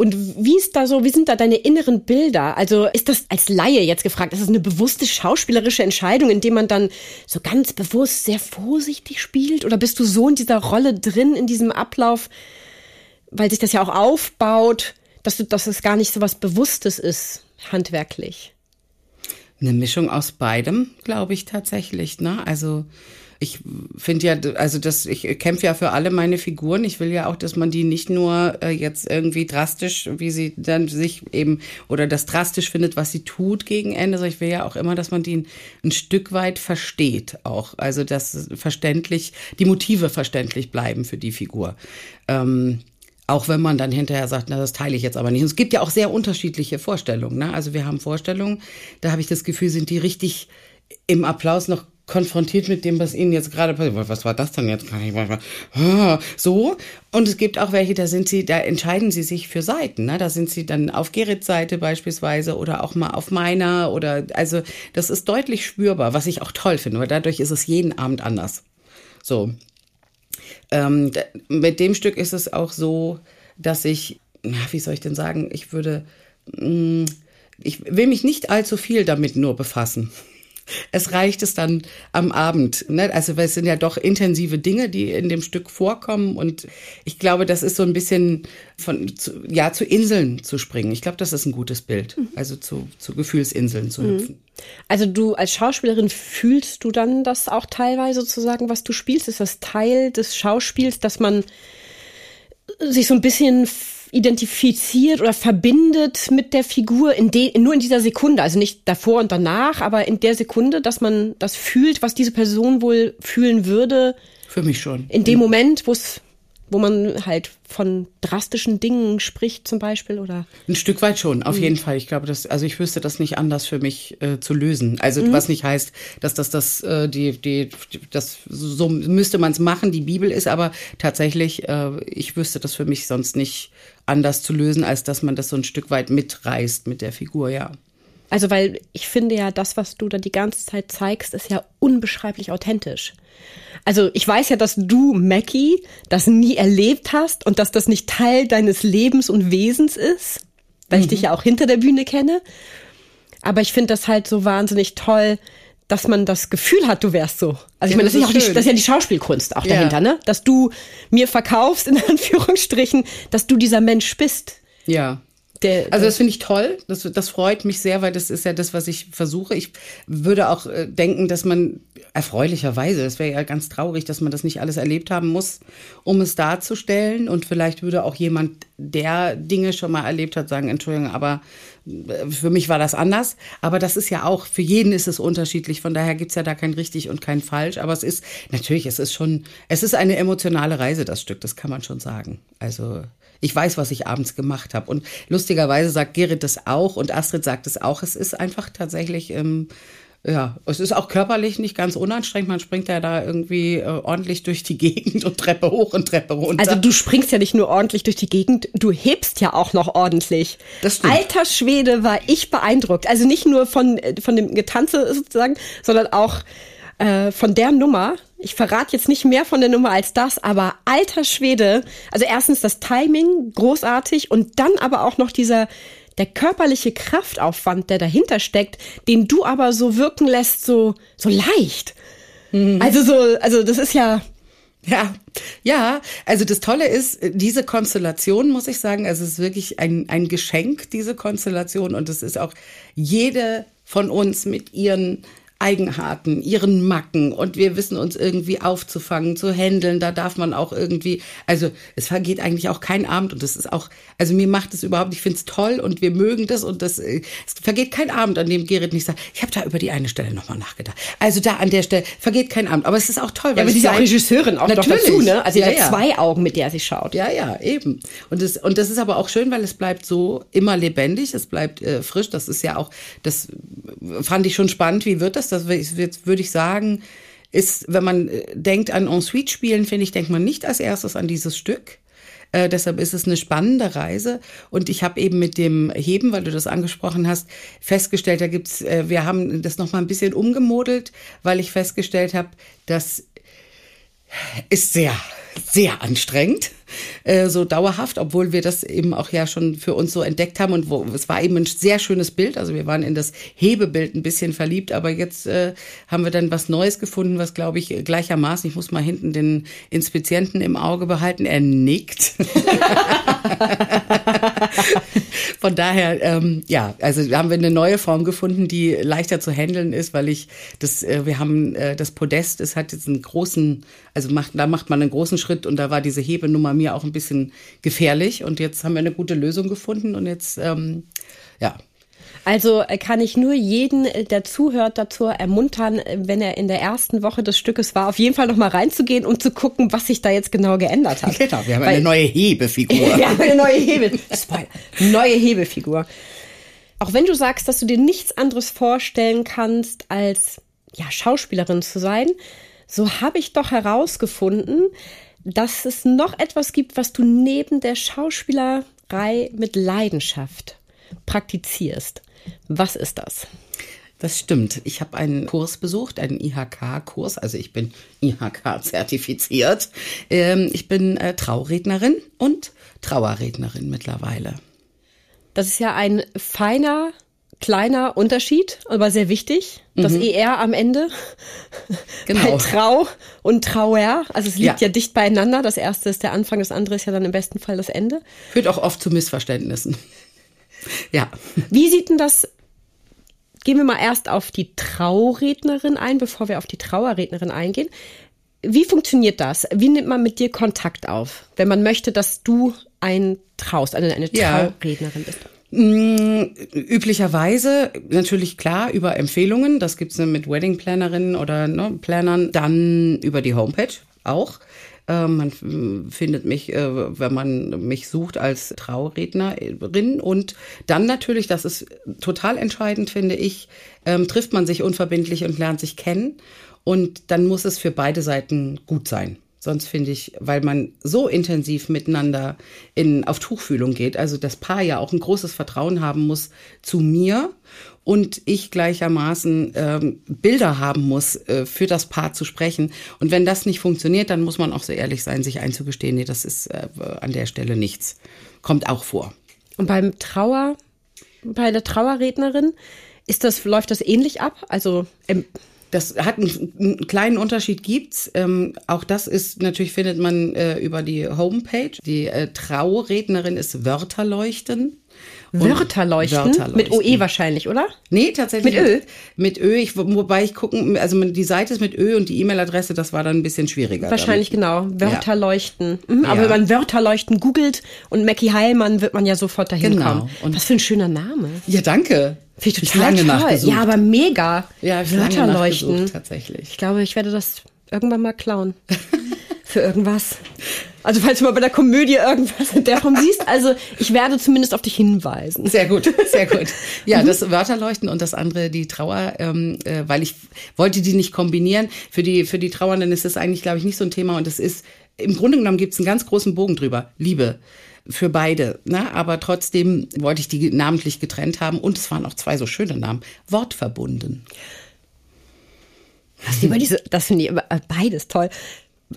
Und wie ist da so, wie sind da deine inneren Bilder? Also ist das als Laie jetzt gefragt, ist das eine bewusste schauspielerische Entscheidung, indem man dann so ganz bewusst sehr vorsichtig spielt? Oder bist du so in dieser Rolle drin, in diesem Ablauf, weil sich das ja auch aufbaut, dass, du, dass es gar nicht so was Bewusstes ist, handwerklich? Eine Mischung aus beidem, glaube ich tatsächlich. Ne? Also ich finde ja, also das, ich kämpfe ja für alle meine Figuren. Ich will ja auch, dass man die nicht nur äh, jetzt irgendwie drastisch, wie sie dann sich eben oder das drastisch findet, was sie tut gegen Ende, sondern ich will ja auch immer, dass man die ein, ein Stück weit versteht auch. Also dass verständlich, die Motive verständlich bleiben für die Figur. Ähm, auch wenn man dann hinterher sagt, na, das teile ich jetzt aber nicht. Und es gibt ja auch sehr unterschiedliche Vorstellungen. Ne? Also wir haben Vorstellungen, da habe ich das Gefühl, sind die richtig im Applaus noch konfrontiert mit dem, was ihnen jetzt gerade passiert. Was war das denn jetzt? Ah, so. Und es gibt auch welche, da sind sie, da entscheiden sie sich für Seiten. Ne? Da sind sie dann auf Gerrits Seite beispielsweise oder auch mal auf meiner oder, also, das ist deutlich spürbar, was ich auch toll finde, weil dadurch ist es jeden Abend anders. So. Ähm, mit dem Stück ist es auch so, dass ich, na, wie soll ich denn sagen, ich würde, mh, mm, ich will mich nicht allzu viel damit nur befassen es reicht es dann am Abend. Ne? Also weil es sind ja doch intensive Dinge, die in dem Stück vorkommen. Und ich glaube, das ist so ein bisschen von zu, ja zu Inseln zu springen. Ich glaube, das ist ein gutes Bild. Mhm. Also zu, zu Gefühlsinseln zu mhm. hüpfen. Also du als Schauspielerin fühlst du dann das auch teilweise sozusagen, was du spielst? Ist das Teil des Schauspiels, dass man sich so ein bisschen identifiziert oder verbindet mit der Figur in de, nur in dieser Sekunde, also nicht davor und danach, aber in der Sekunde, dass man das fühlt, was diese Person wohl fühlen würde. Für mich schon. In dem Moment, wo es wo man halt von drastischen Dingen spricht zum Beispiel oder ein Stück weit schon auf mhm. jeden Fall ich glaube dass also ich wüsste das nicht anders für mich äh, zu lösen also mhm. was nicht heißt dass das das äh, die die das so müsste man es machen die Bibel ist aber tatsächlich äh, ich wüsste das für mich sonst nicht anders zu lösen als dass man das so ein Stück weit mitreißt mit der Figur ja also, weil ich finde ja, das, was du da die ganze Zeit zeigst, ist ja unbeschreiblich authentisch. Also, ich weiß ja, dass du, Mackie, das nie erlebt hast und dass das nicht Teil deines Lebens und Wesens ist, weil mhm. ich dich ja auch hinter der Bühne kenne. Aber ich finde das halt so wahnsinnig toll, dass man das Gefühl hat, du wärst so. Also ich ja, meine, das, ist, ja auch die, das ist ja die Schauspielkunst auch ja. dahinter, ne? Dass du mir verkaufst, in Anführungsstrichen, dass du dieser Mensch bist. Ja. Der, also das finde ich toll. Das, das freut mich sehr, weil das ist ja das, was ich versuche. Ich würde auch äh, denken, dass man erfreulicherweise, das wäre ja ganz traurig, dass man das nicht alles erlebt haben muss, um es darzustellen. Und vielleicht würde auch jemand, der Dinge schon mal erlebt hat, sagen, Entschuldigung, aber äh, für mich war das anders. Aber das ist ja auch, für jeden ist es unterschiedlich. Von daher gibt's ja da kein richtig und kein falsch. Aber es ist, natürlich, es ist schon, es ist eine emotionale Reise, das Stück, das kann man schon sagen. Also ich weiß, was ich abends gemacht habe. Und lustigerweise sagt Gerrit das auch und Astrid sagt es auch. Es ist einfach tatsächlich. Ähm, ja, es ist auch körperlich nicht ganz unanstrengend. Man springt ja da irgendwie äh, ordentlich durch die Gegend und Treppe hoch und Treppe runter. Also du springst ja nicht nur ordentlich durch die Gegend, du hebst ja auch noch ordentlich. Das stimmt. Alter Schwede war ich beeindruckt. Also nicht nur von, äh, von dem Getanze sozusagen, sondern auch äh, von der Nummer. Ich verrate jetzt nicht mehr von der Nummer als das, aber alter Schwede. Also erstens das Timing, großartig und dann aber auch noch dieser der körperliche Kraftaufwand, der dahinter steckt, den du aber so wirken lässt, so so leicht. Mhm. Also so, also das ist ja ja, ja, also das Tolle ist, diese Konstellation, muss ich sagen, also es ist wirklich ein, ein Geschenk, diese Konstellation. Und es ist auch jede von uns mit ihren Eigenarten, ihren Macken und wir wissen uns irgendwie aufzufangen, zu handeln. Da darf man auch irgendwie, also es vergeht eigentlich auch kein Abend und das ist auch, also mir macht es überhaupt, ich finde es toll und wir mögen das und das, äh, es vergeht kein Abend, an dem Gerrit nicht sagt, ich habe da über die eine Stelle nochmal nachgedacht. Also da an der Stelle vergeht kein Abend, aber es ist auch toll. Weil ja, aber sie ist auch Regisseurin auch noch dazu, ne? Also ja, hat ja. zwei Augen, mit der sie schaut. Ja, ja, eben. Und das, und das ist aber auch schön, weil es bleibt so immer lebendig, es bleibt äh, frisch. Das ist ja auch, das fand ich schon spannend. Wie wird das? Das würde ich sagen, ist, wenn man äh, denkt an Ensuite spielen, finde ich, denkt man nicht als erstes an dieses Stück. Äh, deshalb ist es eine spannende Reise. Und ich habe eben mit dem Heben, weil du das angesprochen hast, festgestellt, da gibt's, äh, wir haben das nochmal ein bisschen umgemodelt, weil ich festgestellt habe, dass Ist sehr, sehr anstrengend äh, so dauerhaft, obwohl wir das eben auch ja schon für uns so entdeckt haben und wo, es war eben ein sehr schönes Bild. Also wir waren in das Hebebild ein bisschen verliebt, aber jetzt äh, haben wir dann was Neues gefunden, was glaube ich gleichermaßen, ich muss mal hinten den Inspizienten im Auge behalten, er nickt. Von daher, ähm, ja, also haben wir eine neue Form gefunden, die leichter zu handeln ist, weil ich das, äh, wir haben äh, das Podest, es hat jetzt einen großen, also macht, da macht man einen großen Schritt und da war diese Hebenummer mir auch ein bisschen gefährlich und jetzt haben wir eine gute Lösung gefunden und jetzt, ähm, ja, also äh, kann ich nur jeden, äh, der zuhört, dazu ermuntern, äh, wenn er in der ersten Woche des Stückes war, auf jeden Fall noch mal reinzugehen und zu gucken, was sich da jetzt genau geändert hat. Genau, wir haben Weil, eine neue Hebefigur. wir haben eine neue Hebe, neue Hebefigur. Auch wenn du sagst, dass du dir nichts anderes vorstellen kannst, als ja Schauspielerin zu sein, so habe ich doch herausgefunden, dass es noch etwas gibt, was du neben der Schauspielerei mit Leidenschaft praktizierst. Was ist das? Das stimmt. Ich habe einen Kurs besucht, einen IHK-Kurs. Also ich bin IHK-zertifiziert. Ähm, ich bin äh, Traurednerin und Trauerrednerin mittlerweile. Das ist ja ein feiner kleiner Unterschied, aber sehr wichtig. Das mhm. ER am Ende. Genau. Bei Trau und Trauer. Also es liegt ja. ja. dicht beieinander. Das erste ist der Anfang, das andere ist ja dann im besten Fall das Ende. Führt auch oft zu Missverständnissen. ja. Wie sieht denn das? Gehen wir mal erst auf die Traurednerin ein, bevor wir auf die Trauerrednerin eingehen. Wie funktioniert das? Wie nimmt man mit dir Kontakt auf, wenn man möchte, dass du ein traust, eine, eine Traurednerin bist? Mm, üblicherweise natürlich klar über Empfehlungen, das gibt's mit Wedding Plannerinnen oder ne, Plannern, dann über die Homepage auch. Äh, man findet mich, äh, wenn man mich sucht, als Traurednerin. Und dann natürlich, das ist total entscheidend, finde ich, ähm, trifft man sich unverbindlich und lernt sich kennen. Und dann muss es für beide Seiten gut sein. Sonst finde ich, weil man so intensiv miteinander in, auf Tuchfühlung geht, also das Paar ja auch ein großes Vertrauen haben muss zu mir und ich gleichermaßen ähm, Bilder haben muss, äh, für das Paar zu sprechen. Und wenn das nicht funktioniert, dann muss man auch so ehrlich sein, sich einzugestehen, nee, das ist äh, an der Stelle nichts. Kommt auch vor. Und beim Trauer, bei der Trauerrednerin, ist das, läuft das ähnlich ab? Also ähm das hat einen, einen, kleinen Unterschied gibt's. Ähm, auch das ist natürlich findet man äh, über die Homepage. Die äh, Traurednerin ist Wörterleuchten. Wörterleuchten? Wörterleuchten? Mit OE wahrscheinlich, oder? Nee, tatsächlich. Mit Ö? Mit Ö. Ich, wobei ich gucken, also die Seite ist mit Ö und die E-Mail-Adresse, das war dann ein bisschen schwieriger. Wahrscheinlich damit. genau. Wörterleuchten. Ja. Mhm, aber ja. wenn man Wörterleuchten googelt und Mackie Heilmann, wird man ja sofort dahin genau. kommen. Und Was für ein schöner Name. Ja, danke. Finde ich total lange toll. Ja, aber mega. Ja, Wörterleuchten. tatsächlich. Ich glaube, ich werde das irgendwann mal klauen. Für irgendwas. Also falls du mal bei der Komödie irgendwas in der Form siehst, also ich werde zumindest auf dich hinweisen. Sehr gut, sehr gut. Ja, mhm. das Wörterleuchten und das andere die Trauer, ähm, äh, weil ich wollte die nicht kombinieren. Für die für die Trauernden ist das eigentlich, glaube ich, nicht so ein Thema und es ist im Grunde genommen gibt es einen ganz großen Bogen drüber. Liebe für beide. Ne? Aber trotzdem wollte ich die namentlich getrennt haben und es waren auch zwei so schöne Namen. Wortverbunden. Du über diese, das finde ich beides toll.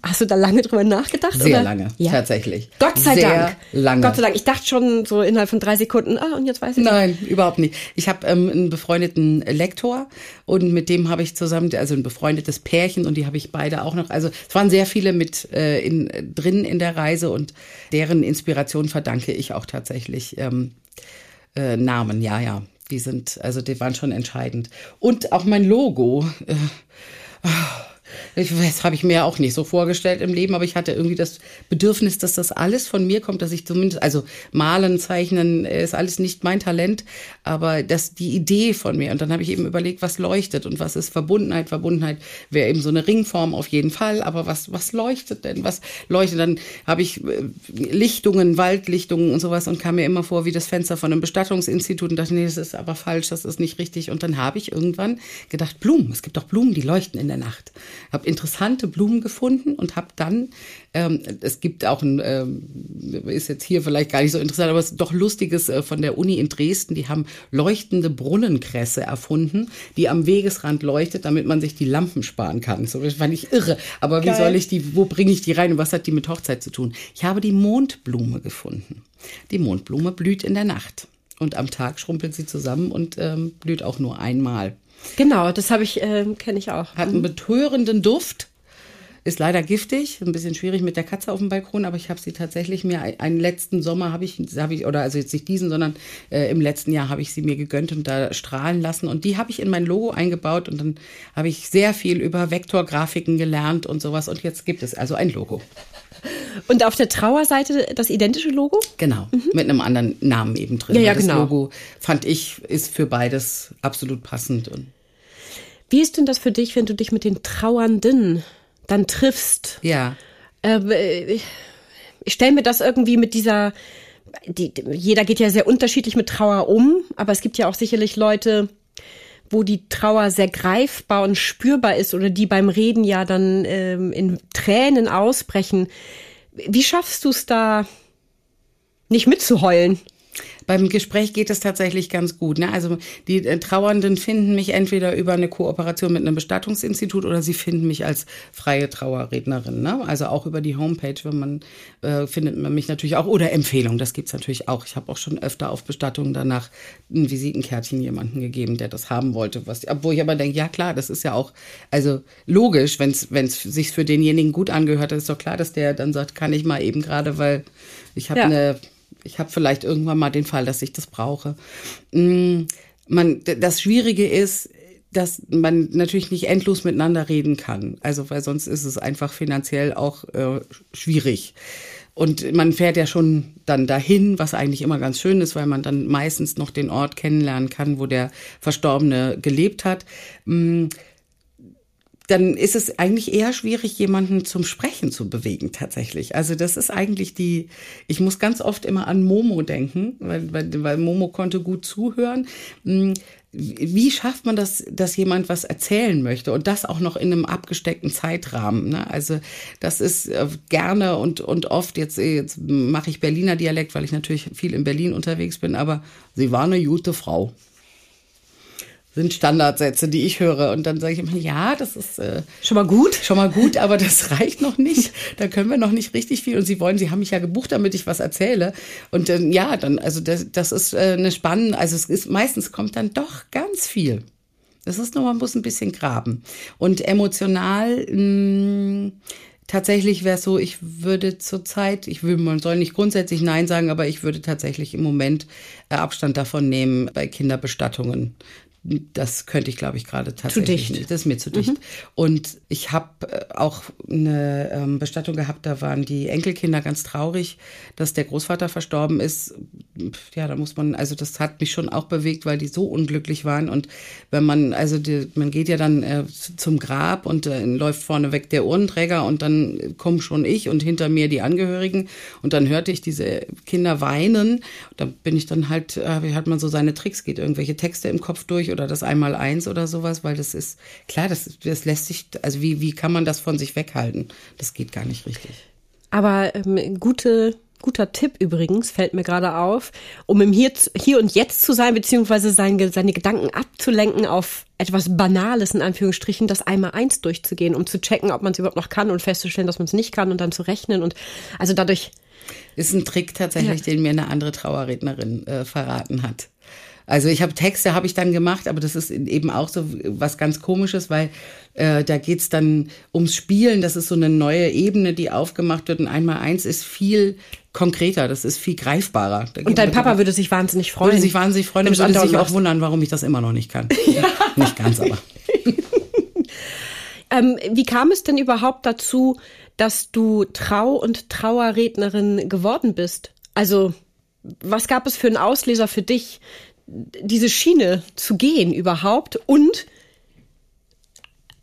Hast du da lange drüber nachgedacht? Sehr oder? lange, ja. tatsächlich. Gott sei Sehr Dank. lange. Gott sei Dank. Ich dachte schon so innerhalb von drei Sekunden, ah, und jetzt weiß ich. Nein, nicht. überhaupt nicht. Ich habe ähm, einen befreundeten Lektor und mit dem habe ich zusammen, also ein befreundetes Pärchen und die habe ich beide auch noch. Also es waren sehr viele mit äh, in, drin in der Reise und deren Inspiration verdanke ich auch tatsächlich ähm, äh, Namen. Ja, ja, die sind, also die waren schon entscheidend. Und auch mein Logo. Äh, oh, das habe ich mir auch nicht so vorgestellt im Leben, aber ich hatte irgendwie das Bedürfnis, dass das alles von mir kommt, dass ich zumindest, also malen, zeichnen ist alles nicht mein Talent, aber das die Idee von mir. Und dann habe ich eben überlegt, was leuchtet und was ist Verbundenheit. Verbundenheit wäre eben so eine Ringform auf jeden Fall, aber was, was leuchtet denn? Was leuchtet? Dann habe ich äh, Lichtungen, Waldlichtungen und sowas und kam mir immer vor wie das Fenster von einem Bestattungsinstitut und dachte, nee, das ist aber falsch, das ist nicht richtig. Und dann habe ich irgendwann gedacht, Blumen, es gibt doch Blumen, die leuchten in der Nacht habe interessante Blumen gefunden und habe dann, ähm, es gibt auch ein, ähm, ist jetzt hier vielleicht gar nicht so interessant, aber es ist doch lustiges äh, von der Uni in Dresden, die haben leuchtende Brunnenkresse erfunden, die am Wegesrand leuchtet, damit man sich die Lampen sparen kann. So, das fand ich irre. Aber Geil. wie soll ich die, wo bringe ich die rein und was hat die mit Hochzeit zu tun? Ich habe die Mondblume gefunden. Die Mondblume blüht in der Nacht. Und am Tag schrumpelt sie zusammen und ähm, blüht auch nur einmal. Genau, das habe ich, äh, kenne ich auch. Hat einen mhm. betörenden Duft. Ist leider giftig, ein bisschen schwierig mit der Katze auf dem Balkon, aber ich habe sie tatsächlich mir einen letzten Sommer habe ich, hab ich oder also jetzt nicht diesen, sondern äh, im letzten Jahr habe ich sie mir gegönnt und da strahlen lassen und die habe ich in mein Logo eingebaut und dann habe ich sehr viel über Vektorgrafiken gelernt und sowas und jetzt gibt es also ein Logo. Und auf der Trauerseite das identische Logo? Genau, mhm. mit einem anderen Namen eben drin. Ja, ja, das genau. Logo fand ich ist für beides absolut passend. Und Wie ist denn das für dich, wenn du dich mit den Trauernden dann triffst? Ja. Äh, ich stelle mir das irgendwie mit dieser, die, jeder geht ja sehr unterschiedlich mit Trauer um, aber es gibt ja auch sicherlich Leute, wo die Trauer sehr greifbar und spürbar ist oder die beim Reden ja dann ähm, in Tränen ausbrechen. Wie schaffst du es da nicht mitzuheulen? Beim Gespräch geht es tatsächlich ganz gut. Ne? Also die äh, Trauernden finden mich entweder über eine Kooperation mit einem Bestattungsinstitut oder sie finden mich als freie Trauerrednerin. Ne? Also auch über die Homepage, wenn man äh, findet man mich natürlich auch oder Empfehlungen. Das gibt's natürlich auch. Ich habe auch schon öfter auf Bestattungen danach ein Visitenkärtchen jemanden gegeben, der das haben wollte. Was, obwohl ich aber denke, ja klar, das ist ja auch also logisch, wenn es sich für denjenigen gut angehört, ist doch klar, dass der dann sagt, kann ich mal eben gerade, weil ich habe ja. eine ich habe vielleicht irgendwann mal den Fall, dass ich das brauche. Mm, man, das Schwierige ist, dass man natürlich nicht endlos miteinander reden kann. Also, weil sonst ist es einfach finanziell auch äh, schwierig. Und man fährt ja schon dann dahin, was eigentlich immer ganz schön ist, weil man dann meistens noch den Ort kennenlernen kann, wo der Verstorbene gelebt hat. Dann ist es eigentlich eher schwierig, jemanden zum Sprechen zu bewegen tatsächlich. Also das ist eigentlich die, ich muss ganz oft immer an Momo denken, weil, weil, weil Momo konnte gut zuhören. Hm, wie schafft man das, dass jemand was erzählen möchte und das auch noch in einem abgesteckten Zeitrahmen? Ne? Also das ist äh, gerne und, und oft, jetzt, jetzt mache ich Berliner Dialekt, weil ich natürlich viel in Berlin unterwegs bin, aber sie war eine gute Frau sind Standardsätze, die ich höre. Und dann sage ich immer, ja, das ist äh, schon mal gut, schon mal gut, aber das reicht noch nicht. Da können wir noch nicht richtig viel. Und Sie wollen, Sie haben mich ja gebucht, damit ich was erzähle. Und äh, ja, dann, also das, das ist äh, eine spannende, also es ist meistens kommt dann doch ganz viel. Das ist nur, man muss ein bisschen graben. Und emotional, mh, mm, tatsächlich wäre es so, ich würde zurzeit, ich will, man soll nicht grundsätzlich Nein sagen, aber ich würde tatsächlich im Moment äh, Abstand davon nehmen bei Kinderbestattungen das könnte ich, glaube ich, gerade tatsächlich zu dicht. Das ist mir zu dicht. Mhm. Und ich habe äh, auch eine ähm, Bestattung gehabt, da waren die Enkelkinder ganz traurig, dass der Großvater verstorben ist. Ja, da muss man, also das hat mich schon auch bewegt, weil die so unglücklich waren. Und wenn man, also die, man geht ja dann äh, zum Grab und äh, läuft vorne weg der Urnenträger und dann komme schon ich und hinter mir die Angehörigen. Und dann hörte ich diese Kinder weinen. Da bin ich dann halt, äh, hat man so seine Tricks, geht irgendwelche Texte im Kopf durch oder das Einmaleins oder sowas, weil das ist, klar, das, das lässt sich, also wie, wie kann man das von sich weghalten? Das geht gar nicht richtig. Aber ähm, gute Guter Tipp übrigens, fällt mir gerade auf, um im Hier, Hier und Jetzt zu sein, beziehungsweise seine, seine Gedanken abzulenken auf etwas Banales, in Anführungsstrichen, das einmal eins durchzugehen, um zu checken, ob man es überhaupt noch kann und festzustellen, dass man es nicht kann und dann zu rechnen und also dadurch. Ist ein Trick tatsächlich, ja. den mir eine andere Trauerrednerin äh, verraten hat. Also ich habe Texte, habe ich dann gemacht, aber das ist eben auch so was ganz Komisches, weil äh, da geht's dann ums Spielen. Das ist so eine neue Ebene, die aufgemacht wird. Und einmal eins ist viel konkreter, das ist viel greifbarer. Da und dein Papa würde sich wahnsinnig freuen. Würde sich wahnsinnig freuen und würde sich auch wundern, warum ich das immer noch nicht kann. ja. Nicht ganz, aber. ähm, wie kam es denn überhaupt dazu, dass du Trau- und Trauerrednerin geworden bist? Also, was gab es für einen Auslöser für dich, diese Schiene zu gehen überhaupt und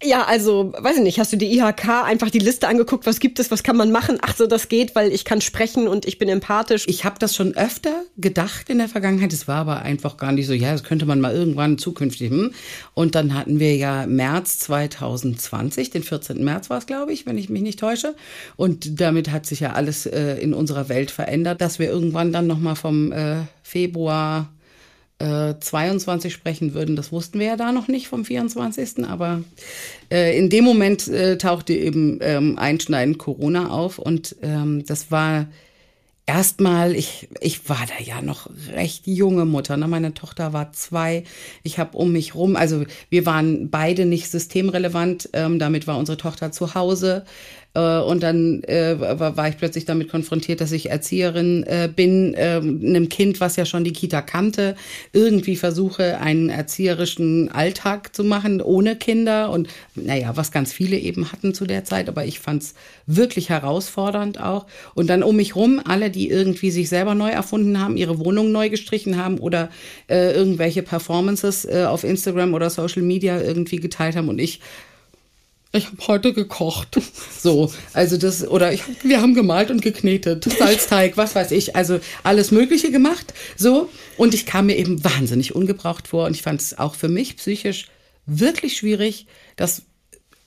Ja, also, weiß ich nicht, hast du die IHK einfach die Liste angeguckt, was gibt es, was kann man machen? Ach so, das geht, weil ich kann sprechen und ich bin empathisch. Ich habe das schon öfter gedacht in der Vergangenheit, es war aber einfach gar nicht so, ja, das könnte man mal irgendwann zukünftig. Hm. Und dann hatten wir ja März 2020, den 14. März war es, glaube ich, wenn ich mich nicht täusche. Und damit hat sich ja alles äh, in unserer Welt verändert, dass wir irgendwann dann nochmal vom äh, Februar 22 äh, sprechen würden. Das wussten wir ja da noch nicht vom 24. Aber äh, in dem Moment äh, tauchte eben ähm, einschneidend Corona auf und ähm, das war erstmal, ich, ich war da ja noch recht junge Mutter. Ne? Meine Tochter war zwei. Ich habe um mich rum, also wir waren beide nicht systemrelevant. Ähm, damit war unsere Tochter zu Hause. Äh, und dann äh, war ich plötzlich damit konfrontiert, dass ich Erzieherin äh, bin, äh, einem Kind, was ja schon die Kita kannte, irgendwie versuche, einen erzieherischen Alltag zu machen ohne Kinder. Und naja, was ganz viele eben hatten zu der Zeit, aber ich fand es wirklich herausfordernd auch. Und dann um mich rum, alle, die irgendwie sich selber neu erfunden haben, ihre Wohnung neu gestrichen haben oder äh, irgendwelche Performances äh, auf Instagram oder Social Media irgendwie geteilt haben. Und ich ich habe heute gekocht. So, also das, oder ich, wir haben gemalt und geknetet, Salzteig, was weiß ich, also alles Mögliche gemacht. So, und ich kam mir eben wahnsinnig ungebraucht vor und ich fand es auch für mich psychisch wirklich schwierig, dass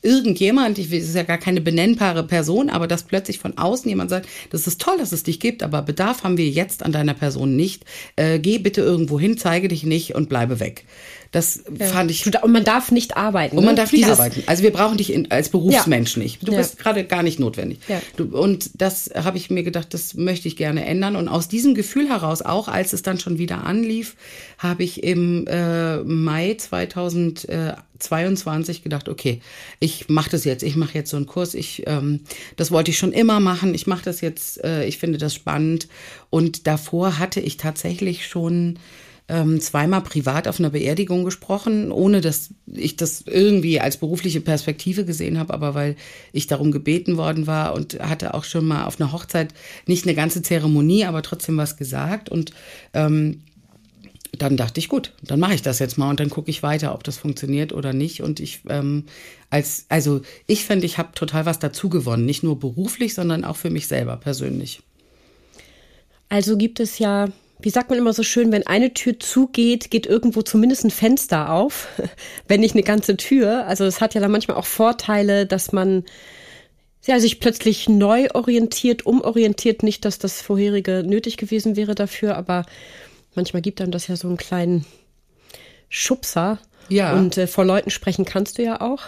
irgendjemand, ich es ist ja gar keine benennbare Person, aber dass plötzlich von außen jemand sagt, das ist toll, dass es dich gibt, aber Bedarf haben wir jetzt an deiner Person nicht. Äh, geh bitte irgendwo hin, zeige dich nicht und bleibe weg. Das ja. fand ich. Und man darf nicht arbeiten. Und man ne? darf nicht Dieses, arbeiten. Also wir brauchen dich in, als Berufsmensch ja. nicht. Du ja. bist gerade gar nicht notwendig. Du, und das habe ich mir gedacht, das möchte ich gerne ändern. Und aus diesem Gefühl heraus, auch als es dann schon wieder anlief, habe ich im äh, Mai 2022 gedacht, okay, ich mache das jetzt. Ich mache jetzt so einen Kurs. Ich, ähm, das wollte ich schon immer machen. Ich mache das jetzt. Äh, ich finde das spannend. Und davor hatte ich tatsächlich schon ähm, zweimal privat auf einer Beerdigung gesprochen, ohne dass ich das irgendwie als berufliche Perspektive gesehen habe, aber weil ich darum gebeten worden war und hatte auch schon mal auf einer Hochzeit nicht eine ganze Zeremonie, aber trotzdem was gesagt und ähm, dann dachte ich, gut, dann mache ich das jetzt mal und dann gucke ich weiter, ob das funktioniert oder nicht. Und ich ähm, als, also ich finde, ich habe total was dazu gewonnen, nicht nur beruflich, sondern auch für mich selber persönlich. Also gibt es ja wie sagt man immer so schön, wenn eine Tür zugeht, geht irgendwo zumindest ein Fenster auf, wenn nicht eine ganze Tür. Also es hat ja dann manchmal auch Vorteile, dass man ja, sich plötzlich neu orientiert, umorientiert. Nicht, dass das vorherige nötig gewesen wäre dafür, aber manchmal gibt einem das ja so einen kleinen Schubser. Ja. Und äh, vor Leuten sprechen kannst du ja auch.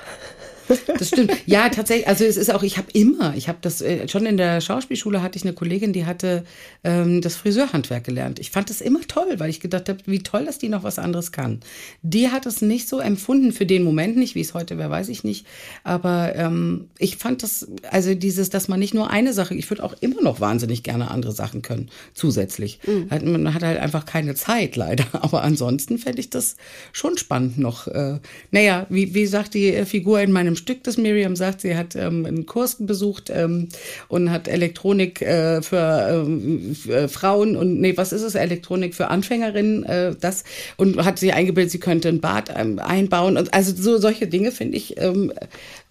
Das stimmt. Ja, tatsächlich. Also es ist auch, ich habe immer, ich habe das äh, schon in der Schauspielschule hatte ich eine Kollegin, die hatte ähm, das Friseurhandwerk gelernt. Ich fand das immer toll, weil ich gedacht habe, wie toll, dass die noch was anderes kann. Die hat es nicht so empfunden für den Moment nicht, wie es heute wäre, weiß ich nicht. Aber ähm, ich fand das, also dieses, dass man nicht nur eine Sache, ich würde auch immer noch wahnsinnig gerne andere Sachen können, zusätzlich. Mhm. Man hat halt einfach keine Zeit, leider. Aber ansonsten fände ich das schon spannend noch. Äh, naja, wie, wie sagt die Figur in meinem einem Stück, das Miriam sagt. Sie hat ähm, einen Kurs besucht ähm, und hat Elektronik äh, für, ähm, für Frauen und nee, was ist es? Elektronik für Anfängerinnen, äh, das und hat sie eingebildet, sie könnte ein Bad ähm, einbauen und also so solche Dinge finde ich ähm,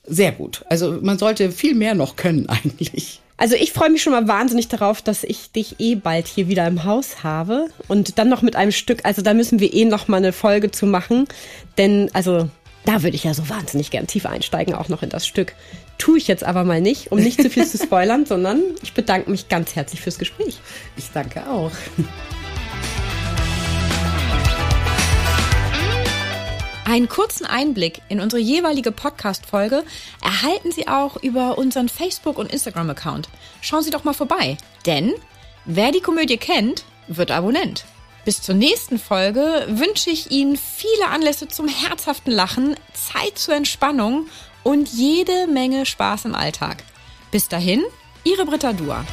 sehr gut. Also man sollte viel mehr noch können eigentlich. Also ich freue mich schon mal wahnsinnig darauf, dass ich dich eh bald hier wieder im Haus habe und dann noch mit einem Stück. Also da müssen wir eh noch mal eine Folge zu machen, denn also da würde ich ja so wahnsinnig gern tief einsteigen, auch noch in das Stück. Tue ich jetzt aber mal nicht, um nicht zu viel zu spoilern, sondern ich bedanke mich ganz herzlich fürs Gespräch. Ich danke auch. Einen kurzen Einblick in unsere jeweilige Podcast-Folge erhalten Sie auch über unseren Facebook- und Instagram-Account. Schauen Sie doch mal vorbei, denn wer die Komödie kennt, wird Abonnent. Bis zur nächsten Folge wünsche ich Ihnen viele Anlässe zum herzhaften Lachen, Zeit zur Entspannung und jede Menge Spaß im Alltag. Bis dahin, Ihre Britta Dua.